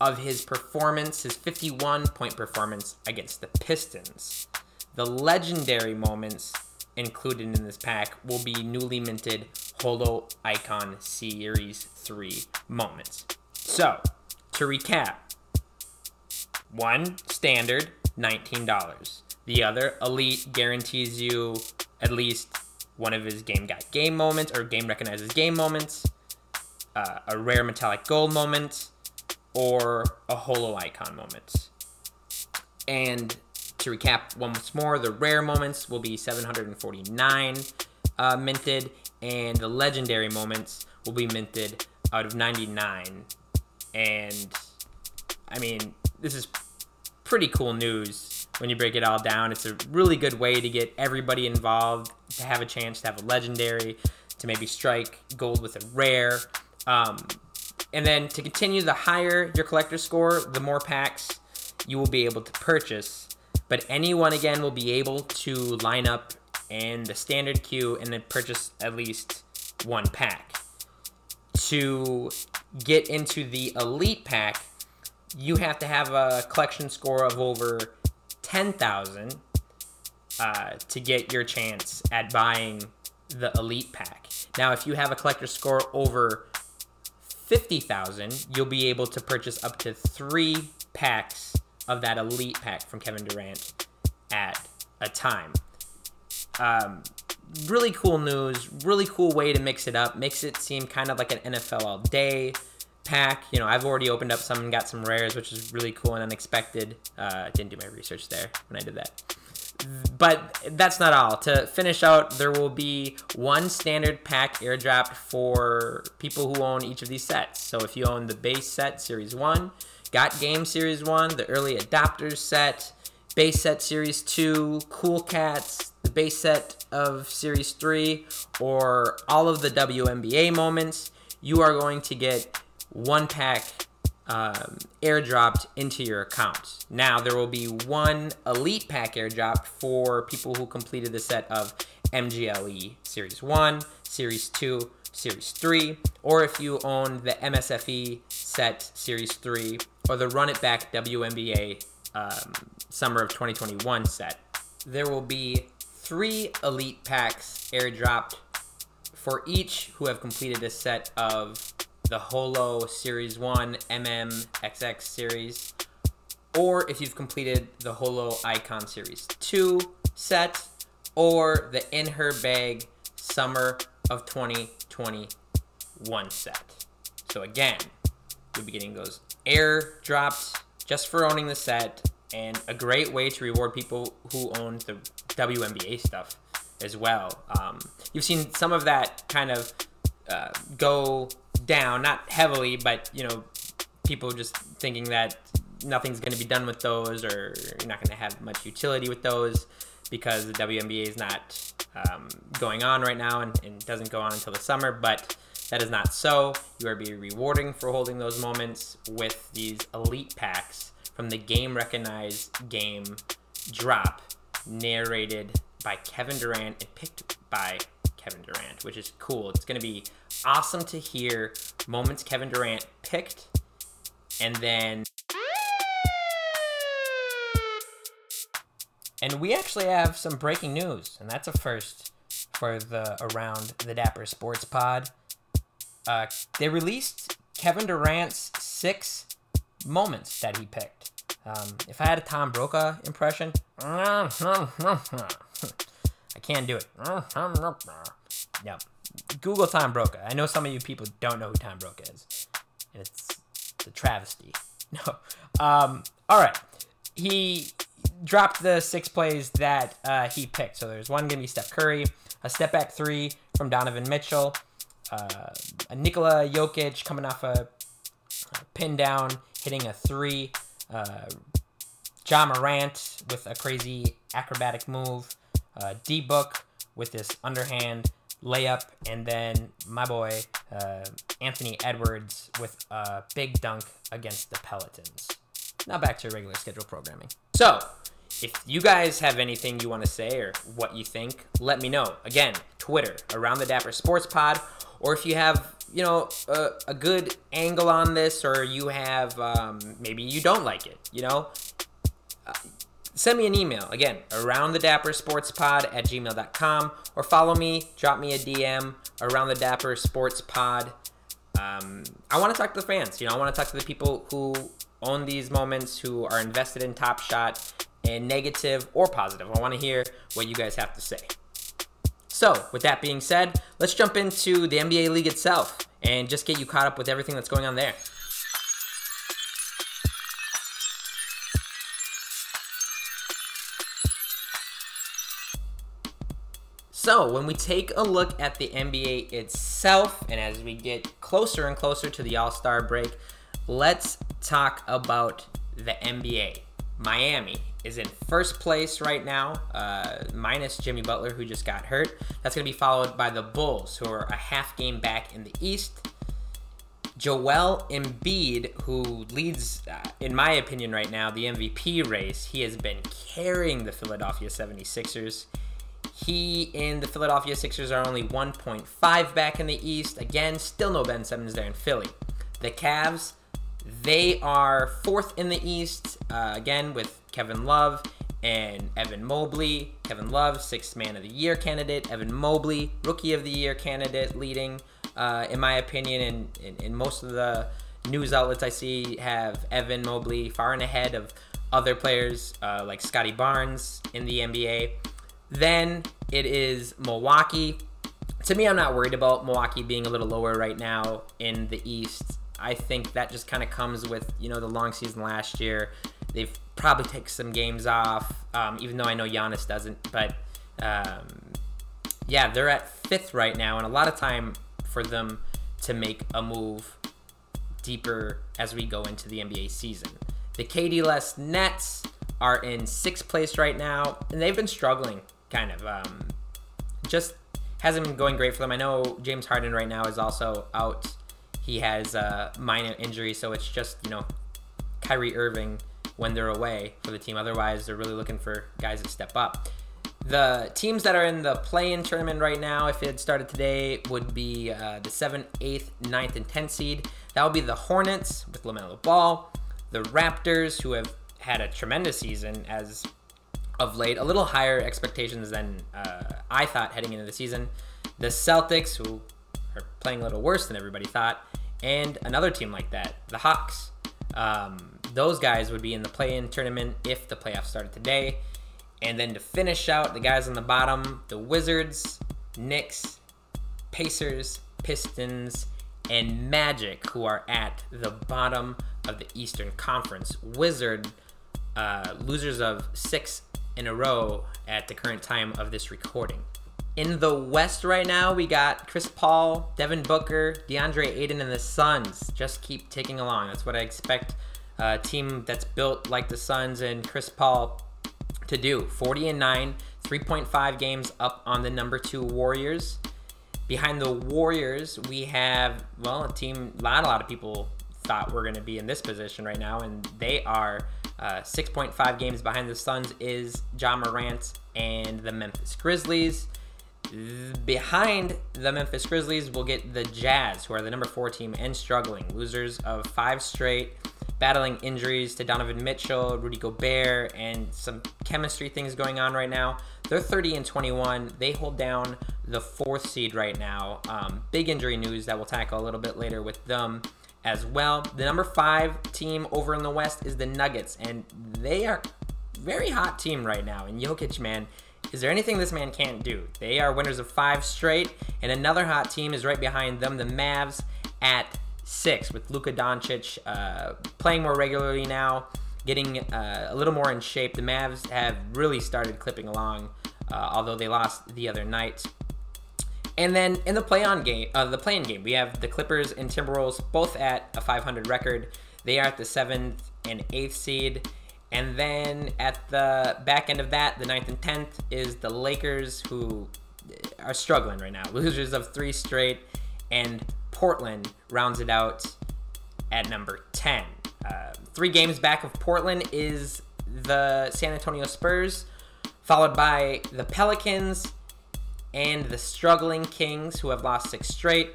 of his performance, his 51 point performance against the Pistons. The legendary moments included in this pack will be newly minted Holo Icon Series 3 moments. So, to recap one standard, $19. The other, Elite, guarantees you at least one of his game guy game moments or game recognizes game moments, uh, a rare metallic gold moment, or a holo icon moment. And to recap once more, the rare moments will be 749 uh, minted, and the legendary moments will be minted out of 99. And I mean, this is pretty cool news when you break it all down. It's a really good way to get everybody involved, to have a chance to have a legendary, to maybe strike gold with a rare. Um, and then to continue, the higher your collector score, the more packs you will be able to purchase. But anyone again will be able to line up in the standard queue and then purchase at least one pack. To get into the elite pack, you have to have a collection score of over 10,000 uh, to get your chance at buying the elite pack. Now, if you have a collector score over 50,000, you'll be able to purchase up to 3 packs of that elite pack from Kevin Durant at a time. Um, really cool news, really cool way to mix it up. Makes it seem kind of like an NFL all day pack. You know, I've already opened up some and got some rares, which is really cool and unexpected. Uh, didn't do my research there when I did that but that's not all. To finish out, there will be one standard pack airdropped for people who own each of these sets. So if you own the base set Series 1, Got Game Series 1, the early adopters set, base set Series 2, Cool Cats, the base set of Series 3, or all of the WNBA moments, you are going to get one pack um, airdropped into your account. Now, there will be one elite pack airdropped for people who completed the set of MGLE Series 1, Series 2, Series 3, or if you own the MSFE set Series 3 or the Run It Back WNBA um, Summer of 2021 set. There will be three elite packs airdropped for each who have completed a set of the Holo Series 1 MMXX series, or if you've completed the Holo Icon Series 2 set, or the In Her Bag Summer of 2021 set. So again, you'll be getting those air drops just for owning the set, and a great way to reward people who own the WNBA stuff as well. Um, you've seen some of that kind of uh, go down, not heavily, but you know, people just thinking that nothing's going to be done with those or you're not going to have much utility with those because the WNBA is not um, going on right now and, and, doesn't go on until the summer. But that is not so. You are being rewarding for holding those moments with these elite packs from the game recognized game drop, narrated by Kevin Durant and picked by Kevin Durant, which is cool. It's going to be awesome to hear moments Kevin Durant picked and then And we actually have some breaking news, and that's a first for the Around the Dapper Sports Pod. Uh, they released Kevin Durant's six moments that he picked. Um, if I had a Tom Brokaw impression, [LAUGHS] I can't do it. [LAUGHS] Yeah, Google Tom Brokaw. I know some of you people don't know who Tom Brokaw is, and it's, a travesty. [LAUGHS] No. Um, all right. He dropped the six plays that uh, he picked. So there's one going to be Steph Curry, a step back three from Donovan Mitchell, uh, a Nikola Jokic coming off a, a pin down, hitting a three, uh, Ja Morant with a crazy acrobatic move, uh, D Book with this underhand layup, and then my boy uh, Anthony Edwards with a big dunk against the Pelicans. Now back to regular schedule programming. So, if you guys have anything you want to say or what you think, let me know. Again, Twitter, around the Dapper Sports Pod, or if you have, you know, a, a good angle on this, or you have, um, maybe you don't like it, you know, uh, send me an email. Again, around the Dapper Sports Pod at gmail.com, or follow me, drop me a DM, around the Dapper Sports Pod. Um, I want to talk to the fans. You know, I want to talk to the people who own these moments, who are invested in Top Shot, and negative or positive. I want to hear what you guys have to say. So, with that being said, let's jump into the NBA League itself and just get you caught up with everything that's going on there. So, when we take a look at the NBA itself, and as we get closer and closer to the All Star break, let's talk about the NBA. Miami is in first place right now, uh, minus Jimmy Butler, who just got hurt. That's going to be followed by the Bulls, who are a half game back in the East. Joel Embiid, who leads, uh, in my opinion, right now, the MVP race, he has been carrying the Philadelphia 76ers. He and the Philadelphia Sixers are only 1.5 back in the East. Again, still no Ben Simmons there in Philly. The Cavs, they are fourth in the East, uh, again with Kevin Love and Evan Mobley. Kevin Love, sixth man of the year candidate. Evan Mobley, rookie of the year candidate, leading, uh, in my opinion, and in, in, most of the news outlets I see have Evan Mobley far and ahead of other players uh, like Scottie Barnes in the NBA. Then it is Milwaukee. To me, I'm not worried about Milwaukee being a little lower right now in the East. I think that just kind of comes with you know the long season last year. They've probably taken some games off, um, even though I know Giannis doesn't. But um, yeah, they're at fifth right now, and a lot of time for them to make a move deeper as we go into the NBA season. The KD less Nets are in sixth place right now, and they've been struggling kind of. Um, just hasn't been going great for them. I know James Harden right now is also out he has a minor injury, so it's just you know Kyrie Irving when they're away for the team. Otherwise, they're really looking for guys to step up. The teams that are in the play-in tournament right now, if it started today, would be uh, the 7th, 8th, 9th, and 10th seed. That would be the Hornets with LaMelo Ball, the Raptors, who have had a tremendous season as of late, a little higher expectations than uh, I thought heading into the season. The Celtics, who are playing a little worse than everybody thought, and another team like that, the Hawks. Um, those guys would be in the play-in tournament if the playoffs started today. And then to finish out the guys on the bottom, the Wizards, Knicks, Pacers, Pistons, and Magic, who are at the bottom of the Eastern Conference. Wizard uh, losers of six in a row at the current time of this recording. In the West right now, we got Chris Paul, Devin Booker, DeAndre Ayton, and the Suns. Just keep ticking along. That's what I expect a team that's built like the Suns and Chris Paul to do. 40 and 9, 3.5 games up on the number two Warriors. Behind the Warriors, we have, well, a team not a lot of people thought were going to be in this position right now, and they are uh, 6.5 games behind the Suns is Ja Morant and the Memphis Grizzlies. Behind the Memphis Grizzlies, we'll get the Jazz, who are the number four team and struggling, losers of five straight, battling injuries to Donovan Mitchell, Rudy Gobert, and some chemistry things going on right now. They're 30 and 21. They hold down the fourth seed right now. Um, big injury news that we'll tackle a little bit later with them as well. The number five team over in the West is the Nuggets, and they are very hot team right now. And Jokic, man, is there anything this man can't do? They are winners of five straight, and another hot team is right behind them, the Mavs at six, with Luka Doncic uh, playing more regularly now, getting uh, a little more in shape. The Mavs have really started clipping along, uh, although they lost the other night. And then in the play-on game, uh, the play-in game, we have the Clippers and Timberwolves both at a 500 record. They are at the seventh and eighth seed. And then at the back end of that, the ninth and tenth is the Lakers, who are struggling right now, [LAUGHS] losers of three straight, and Portland rounds it out at number 10. Uh, three games back of Portland is the San Antonio Spurs, followed by the Pelicans and the struggling Kings, who have lost six straight,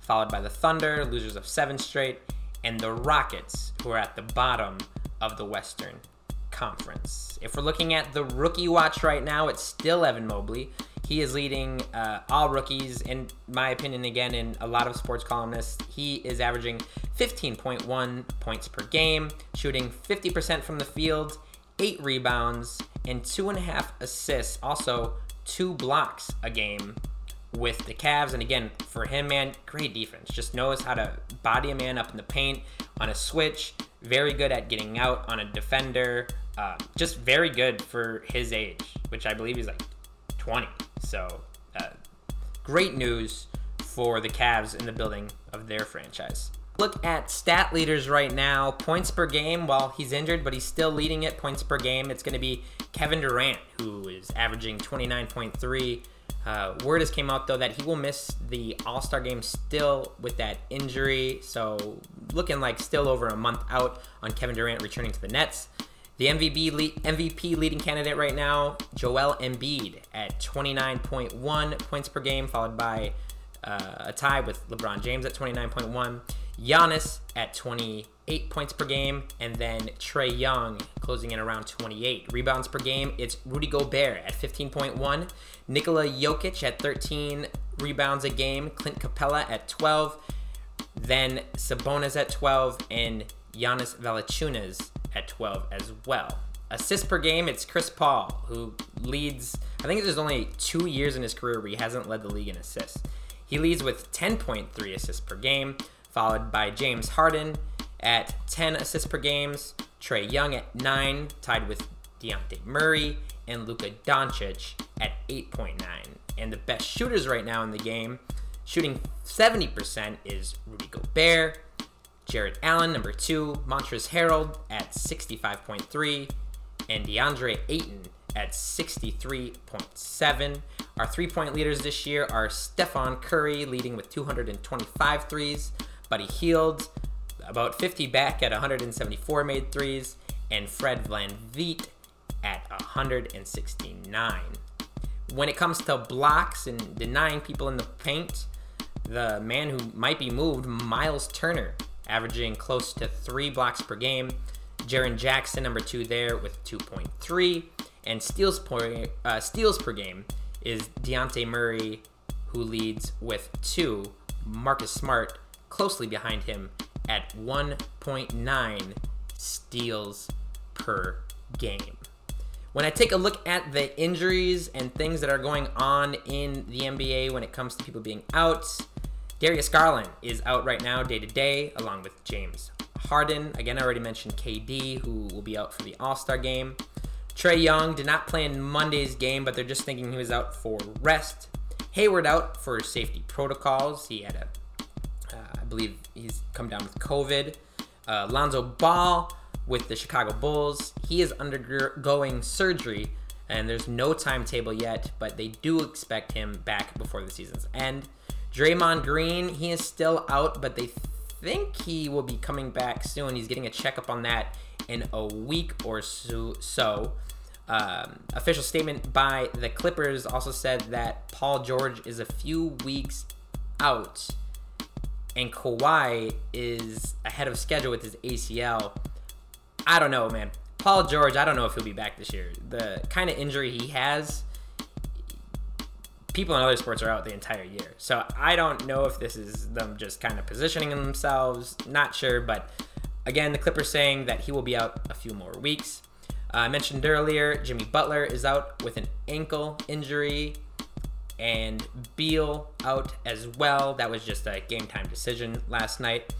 followed by the Thunder, losers of seven straight, and the Rockets, who are at the bottom of the Western Conference. If we're looking at the rookie watch right now, it's still Evan Mobley. He is leading uh, all rookies, in my opinion, again, in a lot of sports columnists. He is averaging 15.1 points per game, shooting 50% from the field, eight rebounds, and two and a half assists. Also, two blocks a game with the Cavs. And again, for him, man, great defense. Just knows how to body a man up in the paint on a switch. Very good at getting out on a defender. Uh, just very good for his age, which I believe he's like 20. So, uh, great news for the Cavs in the building of their franchise. Look at stat leaders right now. Points per game, while he's injured, but he's still leading it. Points per game. It's going to be Kevin Durant, who is averaging 29.3. Uh, word has came out though that he will miss the All Star game still with that injury. So looking like still over a month out on Kevin Durant returning to the Nets. The MVP, le- MVP leading candidate right now, Joel Embiid at 29.1 points per game, followed by uh, a tie with LeBron James at 29.1. Giannis at 28 points per game, and then Trae Young closing in around 28 rebounds per game. It's Rudy Gobert at 15.1, Nikola Jokic at 13 rebounds a game, Clint Capela at 12, then Sabonis at 12, and Giannis Valanciunas at 12 as well. Assists per game, it's Chris Paul who leads. I think there's only two years in his career where he hasn't led the league in assists. He leads with 10.3 assists per game followed by James Harden at 10 assists per games, Trae Young at 9, tied with Dejounte Murray, and Luka Doncic at 8.9. And the best shooters right now in the game, shooting 70%, is Rudy Gobert, Jarrett Allen, number 2, Montrezl Harrell at 65.3, and DeAndre Ayton at 63.7. Our three point leaders this year are Stephen Curry, leading with 225 threes, Buddy Hield, about 50 back at 174 made threes, and Fred Van VanVleet at 169. When it comes to blocks and denying people in the paint, the man who might be moved, Myles Turner, averaging close to three blocks per game. Jaren Jackson, number two there, with 2.3. And steals per, uh, steals per game is Dejounte Murray, who leads with two. Marcus Smart closely behind him at 1.9 steals per game. When I take a look at the injuries and things that are going on in the NBA when it comes to people being out, Darius Garland is out right now, day to day, along with James Harden. Again, I already mentioned KD, who will be out for the All Star game. Trae Young did not play in Monday's game, but they're just thinking he was out for rest. Hayward out for safety protocols. He had a, believe he's come down with COVID. Uh, Lonzo Ball with the Chicago Bulls. He is undergoing surgery, and there's no timetable yet, but they do expect him back before the season's end. Draymond Green, he is still out, but they think he will be coming back soon. He's getting a checkup on that in a week or so. so. Um, official statement by the Clippers also said that Paul George is a few weeks out, and Kawhi is ahead of schedule with his ACL. I don't know, man. Paul George, I don't know if he'll be back this year. The kind of injury he has, people in other sports are out the entire year. So I don't know if this is them just kind of positioning themselves. Not sure, but again, the Clippers saying that he will be out a few more weeks. Uh, I mentioned earlier, Jimmy Butler is out with an ankle injury, and Beal out as well. That was just a game time decision last night.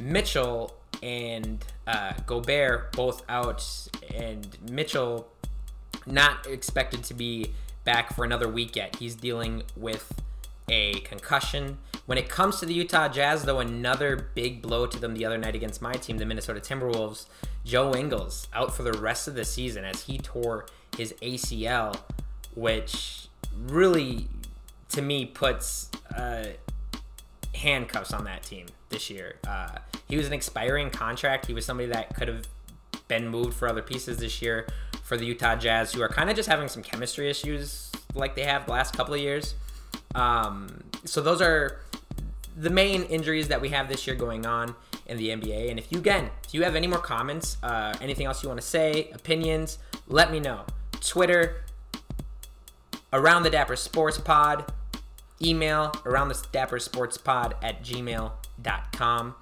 Mitchell and uh, Gobert both out, and Mitchell not expected to be back for another week yet. He's dealing with a concussion. When it comes to the Utah Jazz, though, another big blow to them the other night against my team, the Minnesota Timberwolves. Joe Ingles out for the rest of the season as he tore his ACL, which really, to me, puts uh, handcuffs on that team this year. Uh, he was an expiring contract. He was somebody that could have been moved for other pieces this year for the Utah Jazz, who are kind of just having some chemistry issues like they have the last couple of years. Um, so those are the main injuries that we have this year going on in the NBA. And if you again, if you have any more comments, uh, anything else you want to say, opinions, let me know. Twitter, around the Dapper Sports Pod, email around the Dapper Sports Pod at gmail.com.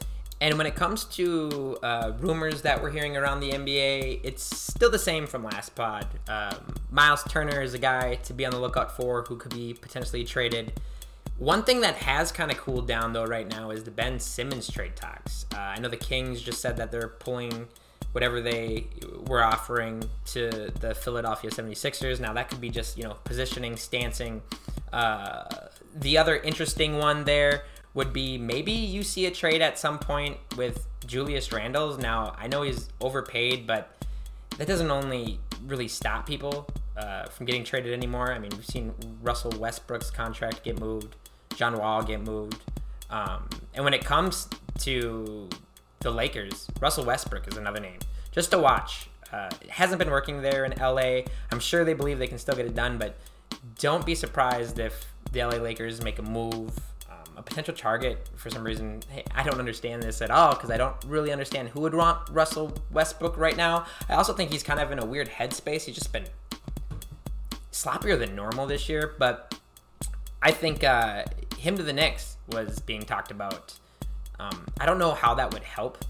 And when it comes to uh, rumors that we're hearing around the NBA, it's still the same from last pod. Um, Myles Turner is a guy to be on the lookout for who could be potentially traded. One thing that has kind of cooled down though right now is the Ben Simmons trade talks. Uh, I know the Kings just said that they're pulling whatever they were offering to the Philadelphia 76ers. Now that could be just, you know, positioning, stancing. Uh, the other interesting one there would be maybe you see a trade at some point with Julius Randles. Now, I know he's overpaid, but that doesn't only really stop people uh, from getting traded anymore. I mean, we've seen Russell Westbrook's contract get moved, John Wall get moved. Um, and when it comes to the Lakers, Russell Westbrook is another name. Just to watch. Uh, it hasn't been working there in LA. I'm sure they believe they can still get it done, but don't be surprised if the LA Lakers make a move a potential target for some reason. Hey, I don't understand this at all because I don't really understand who would want Russell Westbrook right now. I also think he's kind of in a weird headspace. He's just been sloppier than normal this year, but I think uh, him to the Knicks was being talked about. Um, I don't know how that would help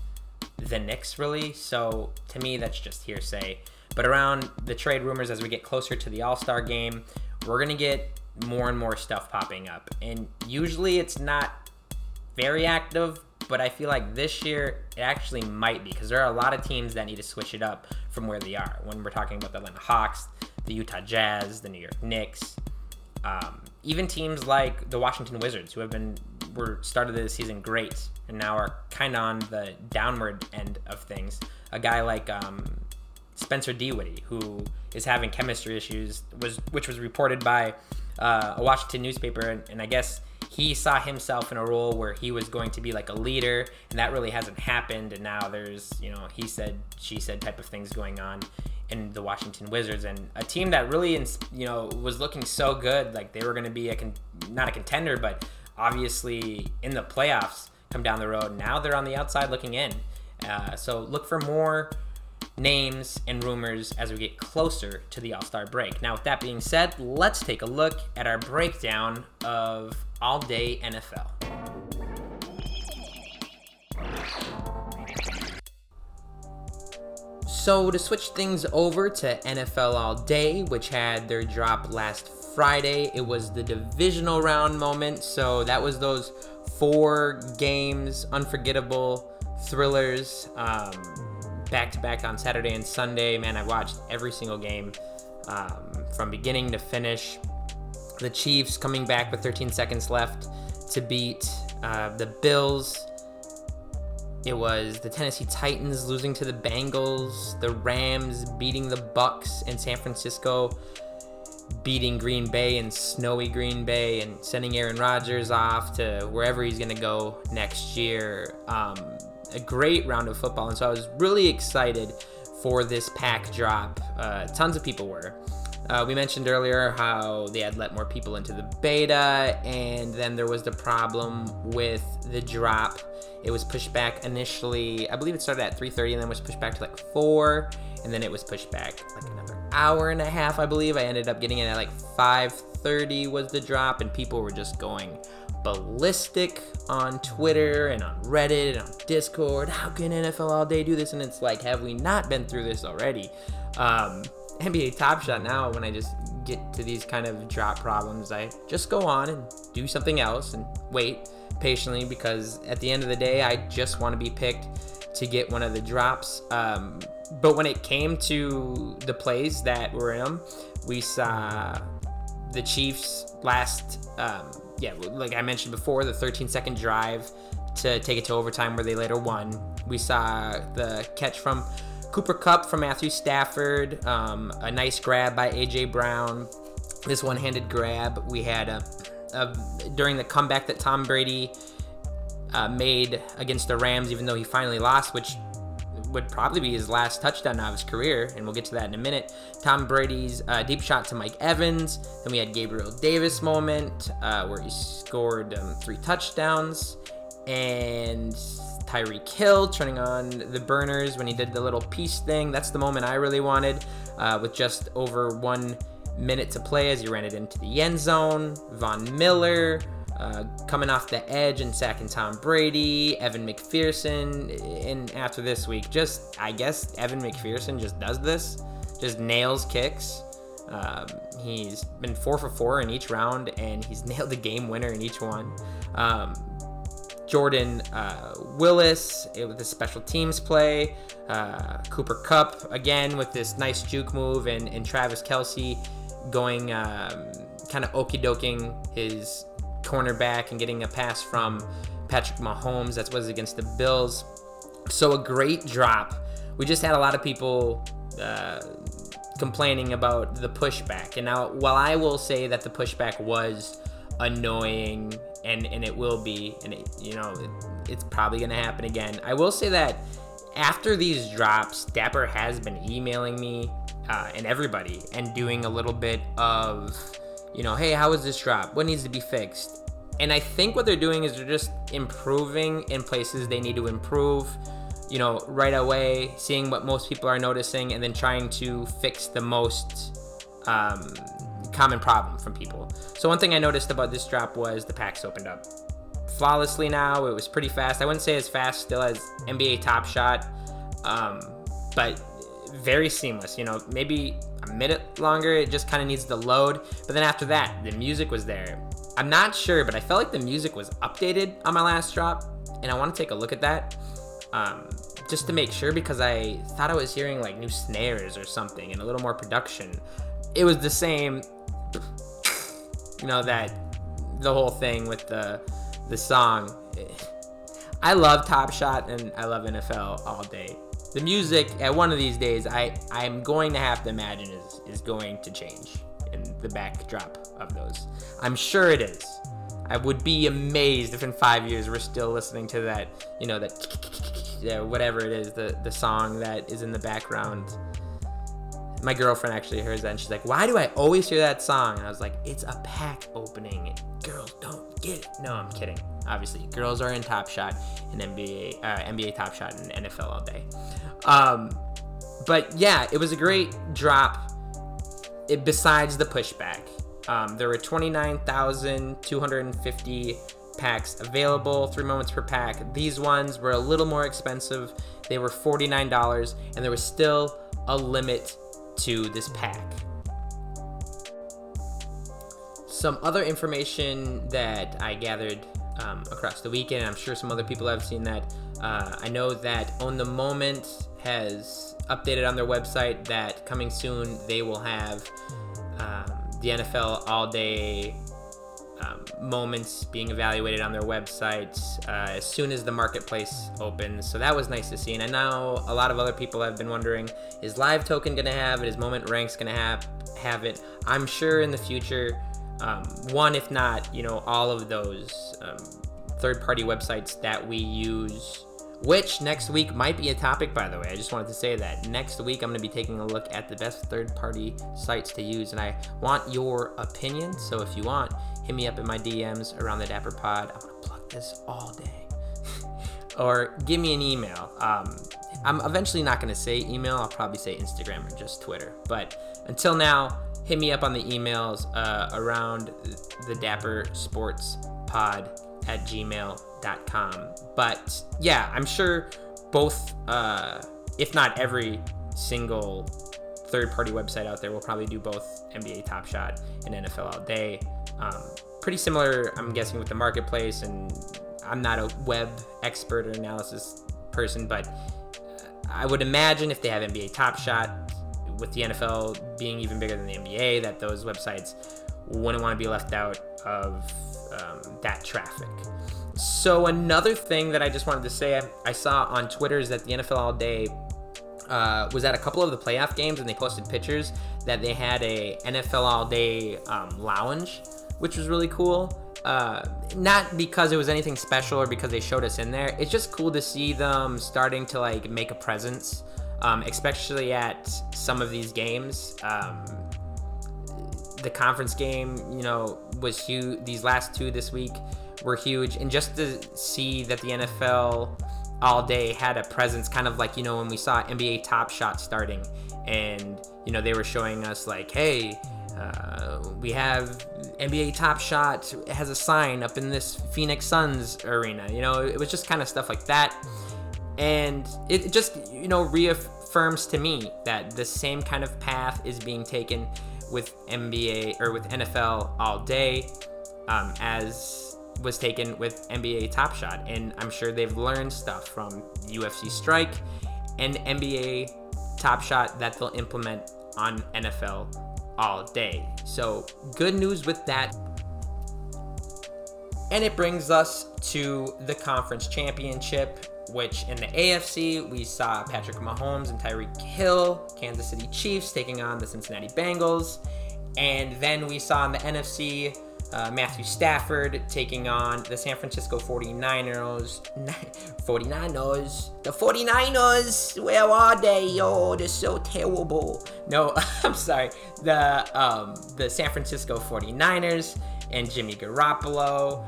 the Knicks really. So to me, that's just hearsay. But around the trade rumors as we get closer to the All Star game, we're gonna get more and more stuff popping up. And usually it's not very active, but I feel like this year it actually might be because there are a lot of teams that need to switch it up from where they are. When we're talking about the Atlanta Hawks, the Utah Jazz, the New York Knicks, um, even teams like the Washington Wizards, who have been were started the season great and now are kind of on the downward end of things. A guy like um, Spencer Dinwiddie, who is having chemistry issues, was which was reported by uh, a Washington newspaper, and, and I guess he saw himself in a role where he was going to be like a leader, and that really hasn't happened. And now there's, you know, he said, she said type of things going on in the Washington Wizards, and a team that really, you know, was looking so good, like they were going to be a con- not a contender, but obviously in the playoffs come down the road. Now they're on the outside looking in. Uh, so look for more names, and rumors as we get closer to the All Star break. Now, with that being said, let's take a look at our breakdown of All Day NFL. So, to switch things over to NFL All Day, which had their drop last Friday, it was the divisional round moment. So, that was those four games, unforgettable thrillers. Back to back on Saturday and Sunday. Man, I watched every single game um, from beginning to finish. the Chiefs coming back with 13 seconds left to beat uh, the Bills. It was the Tennessee Titans losing to the Bengals, the Rams beating the Bucks in San Francisco, beating Green Bay and snowy Green Bay, and sending Aaron Rodgers off to wherever he's going to go next year. Um, a great round of football, and so I was really excited for this pack drop. Uh, tons of people were. Uh, we mentioned earlier how they had let more people into the beta, and then there was the problem with the drop. It was pushed back initially. I believe it started at 3:30, and then was pushed back to like four, and then it was pushed back like another hour and a half. I believe I ended up getting it at like 5:30 was the drop, and people were just going ballistic on Twitter and on Reddit and on Discord. How can NFL All Day do this? And it's like, have we not been through this already? Um, NBA Top Shot now, when I just get to these kind of drop problems, I just go on and do something else and wait patiently because at the end of the day, I just want to be picked to get one of the drops. Um, but when it came to the plays that were in them, we saw the Chiefs last, um, yeah, like I mentioned before, the 13 second drive to take it to overtime where they later won. We saw the catch from Cooper Kupp from Matthew Stafford, um, a nice grab by AJ Brown. This one-handed grab we had a, a during the comeback that Tom Brady uh, made against the Rams, even though he finally lost, which would probably be his last touchdown of his career, and we'll get to that in a minute. Tom Brady's uh, deep shot to Mike Evans. Then we had Gabriel Davis moment uh, where he scored um, three touchdowns, and Tyreek Hill turning on the burners when he did the little peace thing. That's the moment I really wanted, uh, with just over one minute to play as he ran it into the end zone. Von Miller uh, coming off the edge and sacking Tom Brady. Evan McPherson, and after this week, just I guess Evan McPherson just does this, just nails kicks. Um, he's been four for four in each round, and he's [LAUGHS] nailed the game winner in each one. Um, Jordan uh, Willis with the special teams play. Uh, Cooper Kupp again with this nice juke move, and, and Travis Kelce going um, kind of okey doking his cornerback and getting a pass from Patrick Mahomes. That was against the Bills. So a great drop. We just had a lot of people uh, complaining about the pushback. And now, while I will say that the pushback was annoying and and it will be and it, you know it, it's probably going to happen again i will say that after these drops dapper has been emailing me uh, and everybody and doing a little bit of you know hey how was this drop what needs to be fixed and i think what they're doing is they're just improving in places they need to improve you know right away seeing what most people are noticing and then trying to fix the most um, common problem from people. So one thing I noticed about this drop was the packs opened up flawlessly now. It was pretty fast. I wouldn't say as fast still as NBA Top Shot, um, but very seamless. You know, maybe a minute longer. It just kind of needs to load. But then after that, the music was there. I'm not sure, but I felt like the music was updated on my last drop, and I want to take a look at that. Um, just to make sure because I thought I was hearing like new snares or something and a little more production. It was the same you know that the whole thing with the the song. I love Top Shot and I love NFL all day. The music at one of these days, I I'm going to have to imagine is is going to change in the backdrop of those. I'm sure it is. I would be amazed if in five years we're still listening to that, you know, that whatever it is, the the song that is in the background my girlfriend actually hears that and she's like, "Why do I always hear that song?" And I was like, "It's a pack opening. Girls don't get it." No, I'm kidding. Obviously, girls are in Top Shot and NBA, uh, NBA Top Shot and NFL all day. Um, but yeah, it was a great drop. It, besides the pushback, um, there were 29,250 packs available, three moments per pack. These ones were a little more expensive. They were $49, and there was still a limit to this pack. Some other information that I gathered um, across the weekend, I'm sure some other people have seen that. Uh, I know that On the Moment has updated on their website that coming soon they will have um, the NFL All Day um, moments being evaluated on their websites uh, as soon as the marketplace opens. So that was nice to see. And I know a lot of other people have been wondering: Is Live Token going to have it? Is Moment Ranks going to have have it? I'm sure in the future, um, one if not, you know, all of those um, third-party websites that we use which next week might be a topic, by the way. I just wanted to say that. Next week, I'm going to be taking a look at the best third party sites to use, and I want your opinion. So if you want, hit me up in my DMs around the Dapper Pod. I'm going to plug this all day. [LAUGHS] or give me an email. Um, I'm eventually not going to say email, I'll probably say Instagram or just Twitter. But until now, hit me up on the emails uh, around the Dapper Sports Pod at gmail.com. But yeah, I'm sure both, uh, if not every single third party website out there will probably do both NBA Top Shot and NFL All Day. Um, pretty similar, I'm guessing, with the marketplace. And I'm not a web expert or analysis person, but I would imagine if they have NBA Top Shot, with the NFL being even bigger than the NBA, that those websites wouldn't want to be left out of um, that traffic. So another thing that I just wanted to say I saw on Twitter is that the NFL All Day uh, was at a couple of the playoff games and they posted pictures that they had a NFL All Day um, lounge, which was really cool. Uh, not because it was anything special or because they showed us in there. It's just cool to see them starting to like make a presence, um, especially at some of these games. Um, the conference game, you know, was huge. These last two this week were huge, and just to see that the NFL all day had a presence, kind of like you know when we saw NBA Top Shot starting, and you know they were showing us like, hey. Uh, we have NBA Top Shot has a sign up in this Phoenix Suns arena. You know, it was just kind of stuff like that. And it just, you know, reaffirms to me that the same kind of path is being taken with NBA or with NFL all day, um, as was taken with NBA Top Shot. And I'm sure they've learned stuff from UFC Strike and NBA Top Shot that they'll implement on NFL all day. So, good news with that. And it brings us to the conference championship, which in the AFC, we saw Patrick Mahomes and Tyreek Hill, Kansas City Chiefs taking on the Cincinnati Bengals. And then we saw in the NFC, uh, Matthew Stafford taking on the San Francisco 49ers. 49ers. [LAUGHS] The 49ers. Where are they? Oh, they're so terrible. No, [LAUGHS] I'm sorry. The um, the San Francisco 49ers and Jimmy Garoppolo.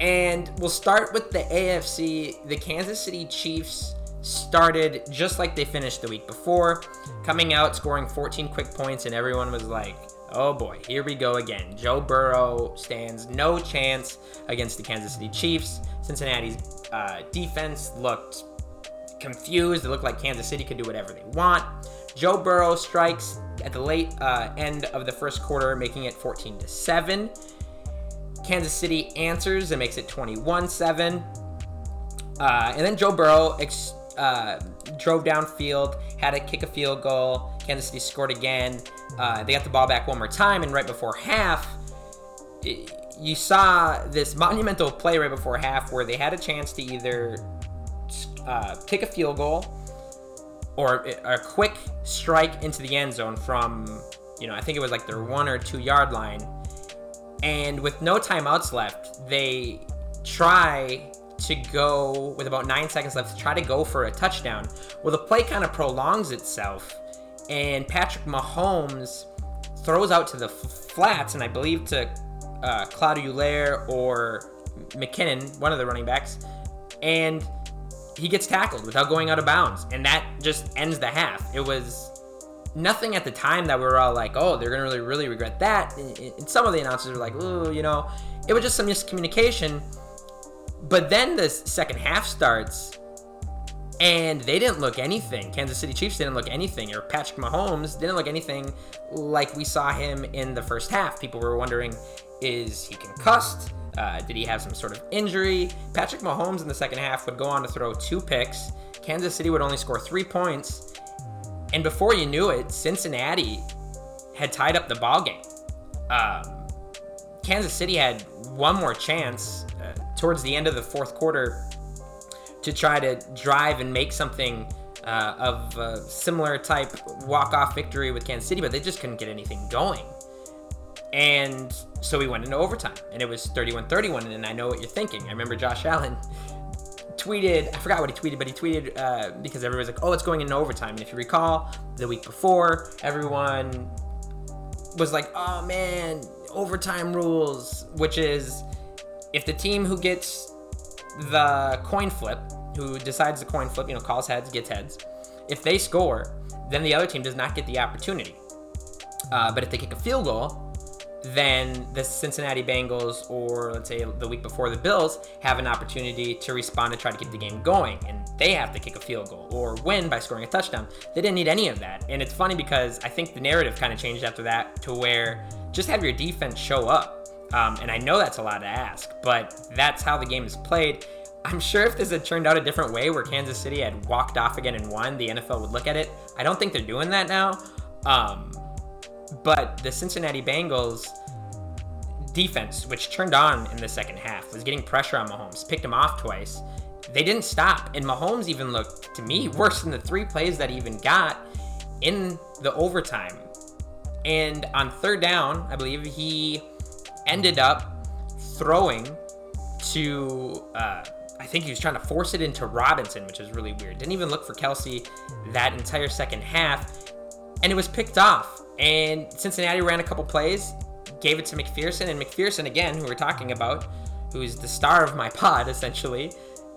And we'll start with the AFC. The Kansas City Chiefs started just like they finished the week before, coming out scoring 14 quick points, and everyone was like, oh boy, here we go again. Joe Burrow stands no chance against the Kansas City Chiefs. Cincinnati's uh, defense looked confused. It looked like Kansas City could do whatever they want. Joe Burrow strikes at the late uh, end of the first quarter, making it 14 to 7. Kansas City answers and makes it 21 7. Uh, and then Joe Burrow ex- uh, drove downfield, had to kick a field goal. Kansas City scored again. Uh, they got the ball back one more time, and right before half, it, you saw this monumental play right before half where they had a chance to either uh, kick a field goal or a quick strike into the end zone from, you know, I think it was like their one or two yard line and with no timeouts left, they try to go with about nine seconds left to try to go for a touchdown. Well, the play kind of prolongs itself, and Patrick Mahomes throws out to the flats, and I believe to uh, Helaire or McKinnon, one of the running backs, and he gets tackled without going out of bounds, and that just ends the half. It was nothing at the time that we were all like, oh, they're gonna really, really regret that. And some of the announcers were like, ooh, you know, it was just some miscommunication. But then the second half starts, and they didn't look anything. Kansas City Chiefs didn't look anything, or Patrick Mahomes didn't look anything like we saw him in the first half. People were wondering, is he concussed? Uh, did he have some sort of injury? Patrick Mahomes in the second half would go on to throw two picks. Kansas City would only score three points, and before you knew it, Cincinnati had tied up the ball game. um, Kansas City had one more chance uh, towards the end of the fourth quarter to try to drive and make something uh, of a similar type walk-off victory with Kansas City, but they just couldn't get anything going. And so we went into overtime, and it was 31-31. And I know what you're thinking. I remember Josh Allen tweeted, I forgot what he tweeted, but he tweeted uh, because everybody's like, oh, it's going into overtime. And if you recall, the week before, everyone was like, oh man, overtime rules, which is if the team who gets the coin flip, who decides the coin flip, you know, calls heads, gets heads, if they score, then the other team does not get the opportunity. Uh, but if they kick a field goal, then the Cincinnati Bengals or let's say the week before the Bills have an opportunity to respond to try to keep the game going and they have to kick a field goal or win by scoring a touchdown. They didn't need any of that. And it's funny because I think the narrative kind of changed after that to where just have your defense show up. Um, and I know that's a lot to ask, but that's how the game is played. I'm sure if this had turned out a different way where Kansas City had walked off again and won, the NFL would look at it. I don't think they're doing that now. Um, but the Cincinnati Bengals defense, which turned on in the second half, was getting pressure on Mahomes, picked him off twice. They didn't stop, and Mahomes even looked to me [LAUGHS] worse than the three plays that he even got in the overtime. And on third down, I believe he ended up throwing to, uh, I think he was trying to force it into Robinson, which is really weird. Didn't even look for Kelce that entire second half. And it was picked off. And Cincinnati ran a couple plays, gave it to McPherson, and McPherson, again, who we're talking about, who's the star of my [LAUGHS] pod, essentially,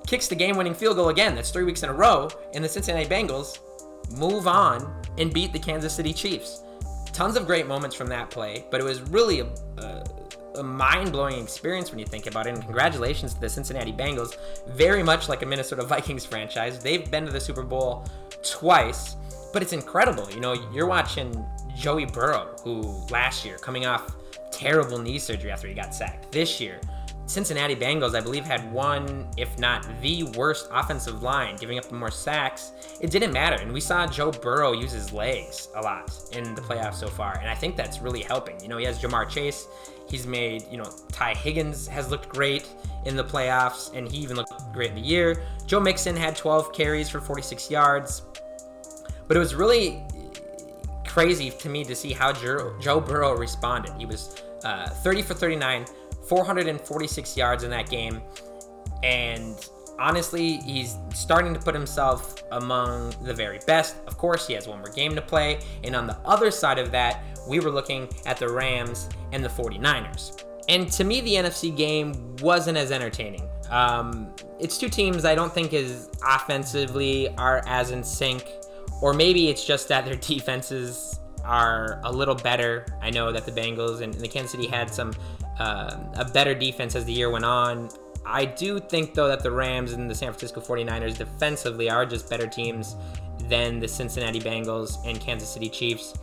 kicks the game winning field goal again. That's three weeks in a row. And the Cincinnati Bengals move on and beat the Kansas City Chiefs. Tons of great moments from that play, but it was really a, a, a mind blowing experience when you think about it. And congratulations to the Cincinnati Bengals. Very much like a Minnesota [LAUGHS] Vikings franchise. They've been to the Super Bowl twice, but it's incredible. You know, you're watching Joey Burrow, who last year, coming off terrible knee surgery after he got sacked, this year, Cincinnati Bengals, I believe, had one, if not the worst offensive line, giving up the more sacks. It didn't matter. And we saw Joe Burrow use his legs a lot in the playoffs so far. And I think that's really helping. You know, he has Ja'Marr Chase. He's made, you know, Ty Higgins has looked great in the playoffs, and he even looked great in the year. Joe Mixon had 12 carries for 46 yards. But it was really crazy to me to see how Joe, Burrow responded. He was uh, 30 for 39, 446 yards in that game. And honestly, he's starting to put himself among the very best. Of course, he has one more game to play. And on the other side of that, we were looking at the Rams and the 49ers. And to me, the NFC game wasn't as entertaining. Um, it's two teams I don't think is offensively are as in sync, or maybe it's just that their [LAUGHS] defenses are a little better. I know that the Bengals and the Kansas City had some uh, a better defense as the year went on. I do think, though, that the Rams and the San Francisco 49ers defensively are just better teams than the Cincinnati Bengals and Kansas City Chiefs.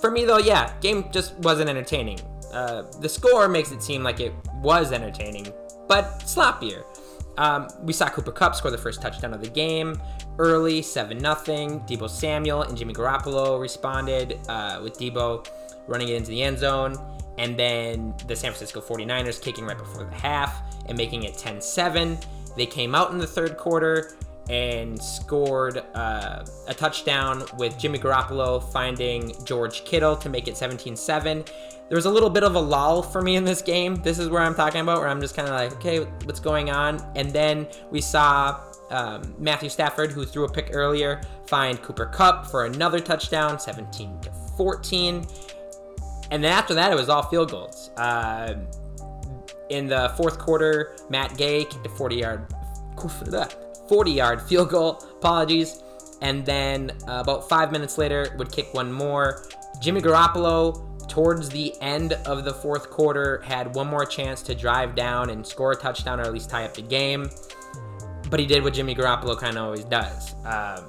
For me, though, yeah, game just wasn't entertaining. Uh, the score makes it seem like it was entertaining, but sloppier. Um, we saw Cooper Kupp score the first touchdown of the game early, 7 0. Deebo Samuel and Jimmy Garoppolo responded uh, with Deebo running it into the end zone and then the San Francisco 49ers kicking right before the half and making it 10 7. They came out in the third quarter and scored uh, a touchdown with Jimmy Garoppolo finding George Kittle to make it 17 7. There was a little bit of a lull for me in this game. This is where I'm talking about, where I'm just kind of like, okay, what's going on? And then we saw um, Matthew Stafford, who threw a pick earlier, find Cooper Kupp for another touchdown, 17 to 14. And then after that, it was all field goals. Uh, in the fourth quarter, Matt Gay kicked a 40 yard 40 yard field goal. Apologies. And then uh, about five minutes later, would kick one more. Jimmy Garoppolo, towards the end of the fourth quarter, had one more chance to drive down and score a touchdown or at least tie up the game. But he did what Jimmy Garoppolo kind of always does um,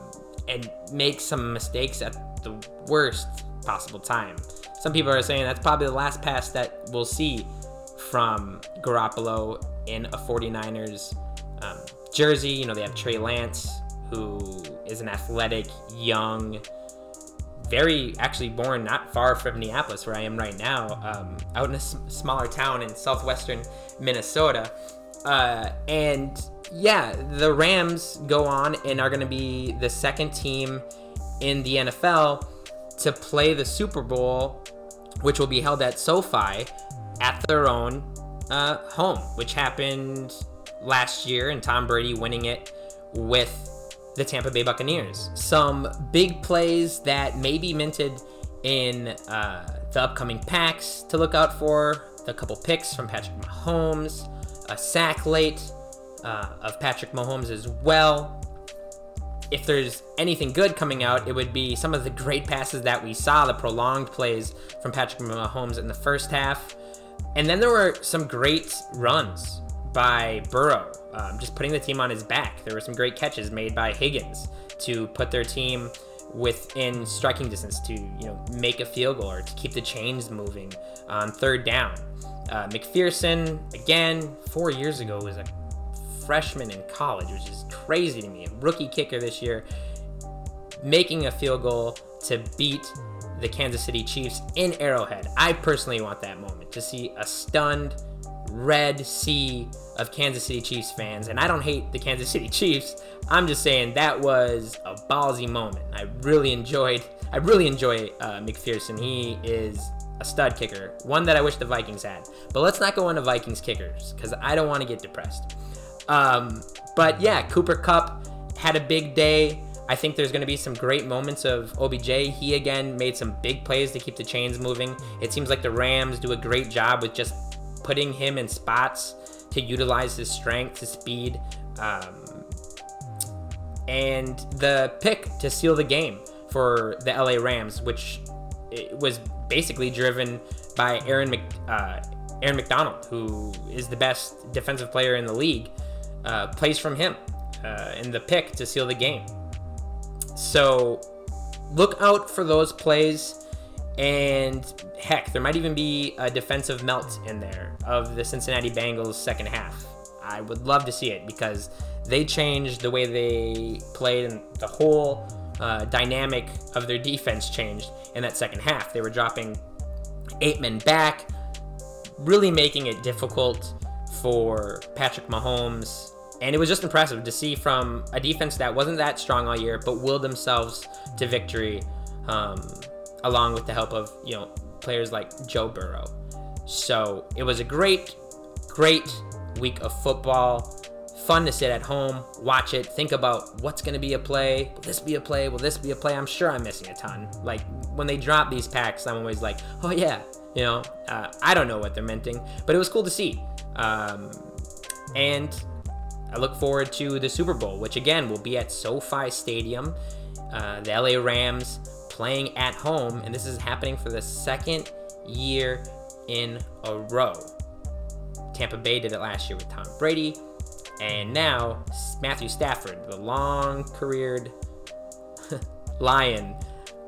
and make some mistakes at the worst possible time. Some people are saying that's probably the last pass that we'll see from Garoppolo in a 49ers um, jersey. You know, they have Trey Lance, who is an athletic, young, very actually born not far from Minneapolis, where I am right now, um, out in a s- smaller town in southwestern Minnesota. Uh, and yeah, the Rams go on and are going to be the second team in the NFL to play the Super Bowl, which will be held at SoFi at their own uh, home, which happened last year, and Tom Brady winning it with the Tampa Bay Buccaneers. Some big plays that may be minted in uh, the upcoming packs to look out for. A couple picks from Patrick Mahomes, a sack late uh, of Patrick Mahomes as well. If there's anything good coming out, it would be some of the great passes that we saw, the prolonged plays from Patrick Mahomes in the first half. And then there were some great runs by Burrow, um, just putting the team on his back. There were some great catches made by Higgins to put their team within striking distance to you know make a field goal or to keep the chains moving on third down. Uh, McPherson again four years ago was a freshman in college, which is crazy to me. A rookie kicker this year, making a field goal to beat the Kansas City Chiefs in Arrowhead. I personally want that moment to see a stunned red sea of Kansas City Chiefs fans. And I don't hate the Kansas City Chiefs. I'm just saying that was a ballsy moment. I really enjoyed. I really enjoy uh, McPherson. He is a stud kicker, one that I wish the Vikings had. But let's not go into Vikings kickers because I don't want to get depressed. Um, but yeah, Cooper Kupp had a big day. I think there's going to be some great moments of OBJ. He again made some big plays to keep the chains moving. It seems like the Rams do a great job with just putting him in spots to utilize his strength, his speed, um, and the pick to seal the game for the LA Rams, which was basically driven by Aaron Mc, uh, Aaron McDonald, who is the best defensive player in the league, uh, plays from him uh, in the pick to seal the game. So look out for those plays. And heck, there might even be a defensive melt in there of the Cincinnati Bengals second half. I would love to see it because they changed the way they played and the whole uh, dynamic of their defense changed in that second half. They were dropping eight men back, really making it difficult for Patrick Mahomes. And it was just impressive to see from a defense that wasn't that strong all year, but willed themselves to victory. Um, along with the help of you know players like Joe Burrow. So it was a great, great week of football. Fun to sit at home, watch it, think about what's going to be a play. Will this be a play? Will this be a play? I'm sure I'm missing a ton. Like when they drop these packs, I'm always like, oh yeah, you know, uh, I don't know what they're minting, but it was cool to see. Um, and I look forward to the Super Bowl, which again will be at SoFi Stadium. Uh, the LA Rams playing at home, and this is happening for the second year in a row. Tampa Bay did it last year with Tom Brady, and now Matthew Stafford, the long careered [LAUGHS] Lion,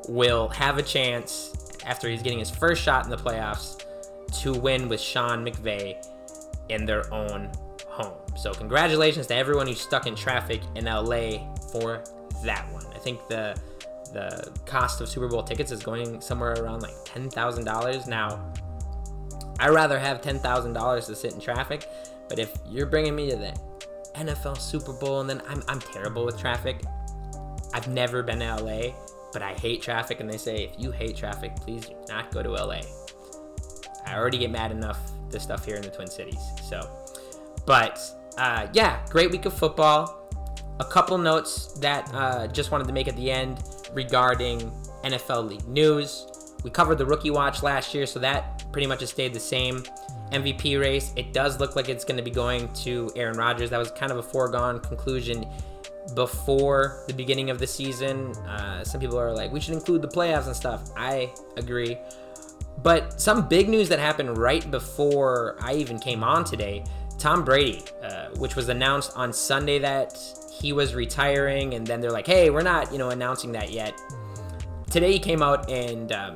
will have a chance after he's getting his first shot in the playoffs to win with Sean McVay in their own home. So, congratulations to everyone who's stuck in traffic in LA for that one. I think the the cost of Super Bowl tickets is going somewhere around like ten thousand dollars. Now, I'd rather have ten thousand dollars to sit in traffic, but if you're bringing me to the NFL Super Bowl and then I'm I'm terrible with traffic. I've never been to LA, but I hate traffic, and they say if you hate traffic, please do not go to LA. I already get mad enough this stuff here in the Twin Cities, so. But uh, yeah, great week of football. A couple notes that uh, just wanted to make at the end regarding NFL League news. We covered the rookie watch last year, so that pretty much has stayed the same. MVP race, it does look like it's going to be going to Aaron Rodgers. That was kind of a foregone conclusion before the beginning of the season. Uh, some people are like, we should include the playoffs and stuff. I agree. But some big news that happened right before I even came on today Tom Brady, uh, which was announced on Sunday that he was retiring, and then they're like, hey, we're not, you know, announcing that yet. Today he came out and um,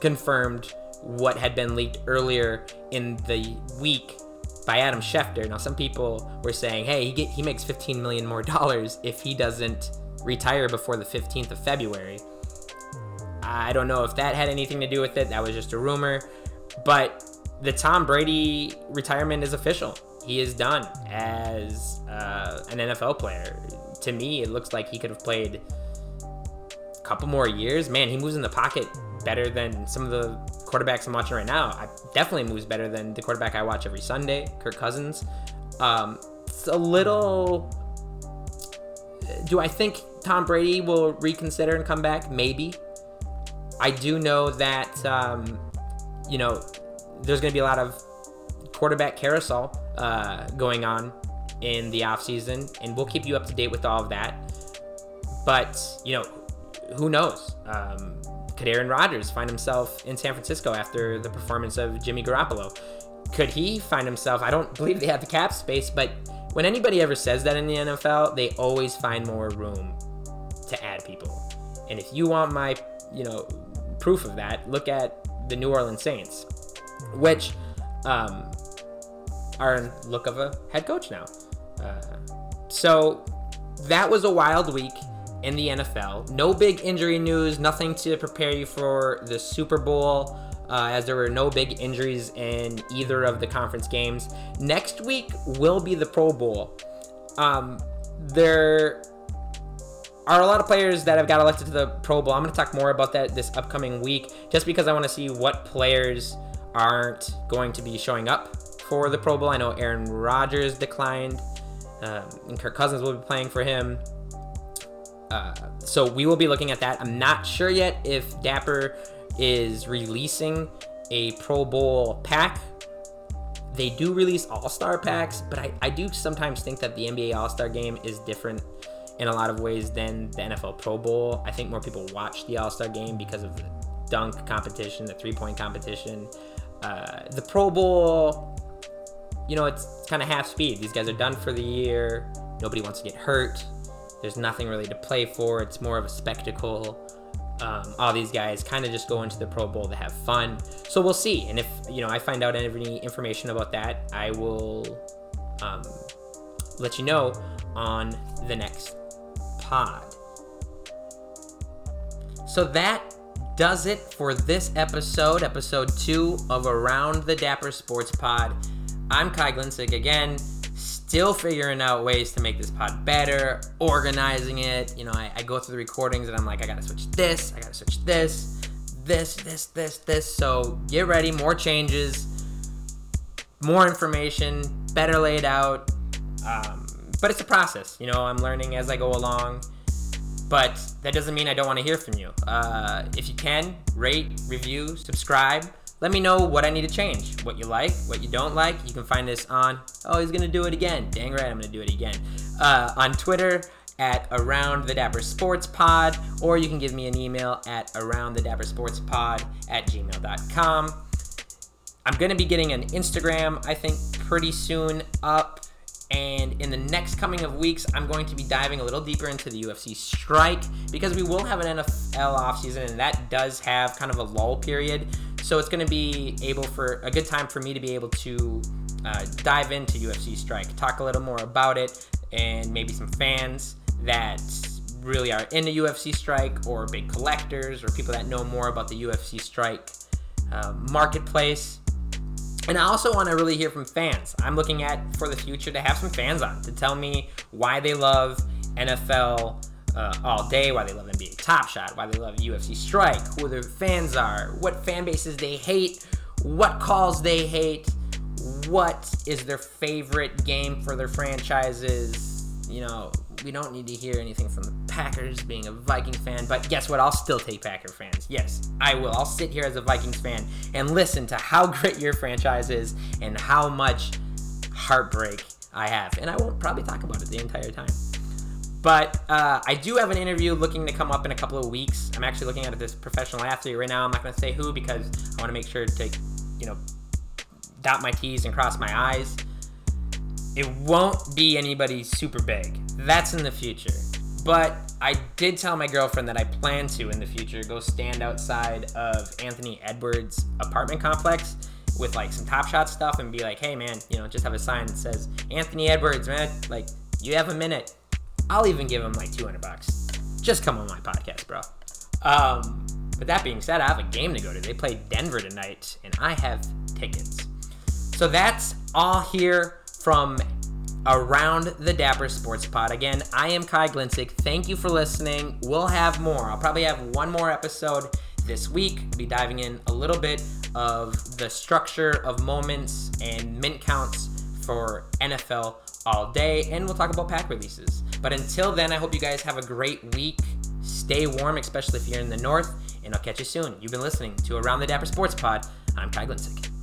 confirmed what had been leaked earlier in the week by Adam Schefter. Now, some people were saying, hey, he, get, he makes 15 million more [LAUGHS] dollars if he doesn't retire before the 15th of February. I don't know if that had anything to do with it. That was just a rumor. But the Tom Brady retirement is official. He is done as uh, an NFL player. To me, it looks like he could have played a couple more years. Man, he moves in the pocket better than some of the quarterbacks I'm watching right now. I definitely moves better than the quarterback I watch every Sunday, Kirk Cousins. Um, it's a little. Do I think Tom Brady will reconsider and come back? Maybe. I do know that um, you know there's going to be a lot of quarterback carousel uh, going on in the offseason, and we'll keep you up to date with all of that. But you know, who knows? Um, could Aaron Rodgers find himself in San Francisco after the performance of Jimmy Garoppolo? Could he find himself? I don't believe they have the cap space, but when anybody ever says that in the NFL, they always find more room to add people. And if you want my, you know, proof of that, look at the New Orleans Saints, which um, are in look of a head coach now. Uh, so that was a wild week in the NFL. No big injury news, nothing to prepare you for the Super Bowl, uh, as there were no big injuries in either of the conference games. Next week will be the Pro Bowl. Um, there are a lot of players that have got elected to the Pro Bowl. I'm going to talk more about that this upcoming week, just because I want to see what players aren't going to be showing up for the Pro Bowl. I know Aaron Rodgers declined, um, and Kirk Cousins will be playing for him. Uh, so we will be looking at that. I'm not sure yet if Dapper is releasing a Pro Bowl pack. They do release All Star packs, but I, I do sometimes think that the NBA All Star game is different in a lot of ways than the NFL Pro Bowl. I think more people watch the All Star game because of the dunk competition, the three point competition. Uh, the Pro Bowl, you know, it's kind of half speed. These guys are done for the year. Nobody wants to get hurt. There's nothing really to play for. It's more of a spectacle. Um, all these guys kind of just go into the Pro Bowl to have fun. So we'll see. And if you know I find out any information about that, I will um, let you know on the next pod. So that does it for this episode, episode two of Around the Dapper Sports Pod. I'm Kai Glinsick again still figuring out ways to make this pod better, organizing it. You know, I, I, go through the recordings and I'm like, I gotta switch this, I gotta switch this, this, this, this, this. So get ready, more changes, more information, better laid out. Um, but it's a process. You know, I'm learning as I go along. But that doesn't mean I don't want to hear from you. Uh, if you can, rate, review, subscribe let me know what I need to change, what you like, what you don't like. You can find this on, oh, he's going to do it again. Dang right, I'm going to do it again. Uh, on Twitter at Around the Dapper Sports Pod, or you can give me an email at Around the Dapper Sports Pod at gmail.com. I'm going to be getting an Instagram, I think, pretty soon up. And in the next coming of weeks, I'm going to be diving a little deeper into the UFC strike because we will have an NFL offseason, and that does have kind of a lull period. So it's going to be able for a good time for me to be able to uh, dive into UFC strike, talk a little more about it, and maybe some fans that really are into UFC strike, or big collectors, or people that know more about the UFC strike uh, marketplace and I also want to really hear from fans. I'm looking at for the future to have some fans on to tell me why they love NFL uh, all day, why they love NBA Top Shot, why they love UFC Strike, who their fans are, what fan bases they hate, what calls they hate, what is their favorite game for their franchises. You know, we don't need to hear anything from the Packers being a Viking fan, but guess what? I'll still take Packer fans. Yes, I will. I'll sit here as a Vikings fan and listen to how [LAUGHS] great your franchise is and how much heartbreak I have. And I won't probably talk about it the entire time. But uh, I do have an interview looking to come up in a couple of weeks. I'm actually looking at this professional athlete right now. I'm not going to say who because I want to make sure to, you know, dot my T's and cross my I's. It won't be anybody super big. That's in the future. But I did tell my girlfriend that I plan to in the future go stand outside of Anthony Edwards' apartment complex with like some Top Shot stuff and be like, hey man, you know, just have a sign that says Anthony Edwards, man, like you have a minute. I'll even give him like 200 bucks. Just come on my podcast, bro. Um, But that being said, I have a game to go to. They play Denver tonight, and I have tickets. So that's all here from around the Dapper Sports Pod. Again, I am Kai Glinsick. Thank you for listening. We'll have more. I'll probably have one more episode this week. Be diving in a little bit of the structure of moments and mint counts for NFL all day, and we'll talk about pack releases. But until then, I hope you guys have a great week. Stay warm, especially if you're in the north, and I'll catch you soon. You've been listening to Around the Dapper Sports Pod. I'm Kai Glinsick.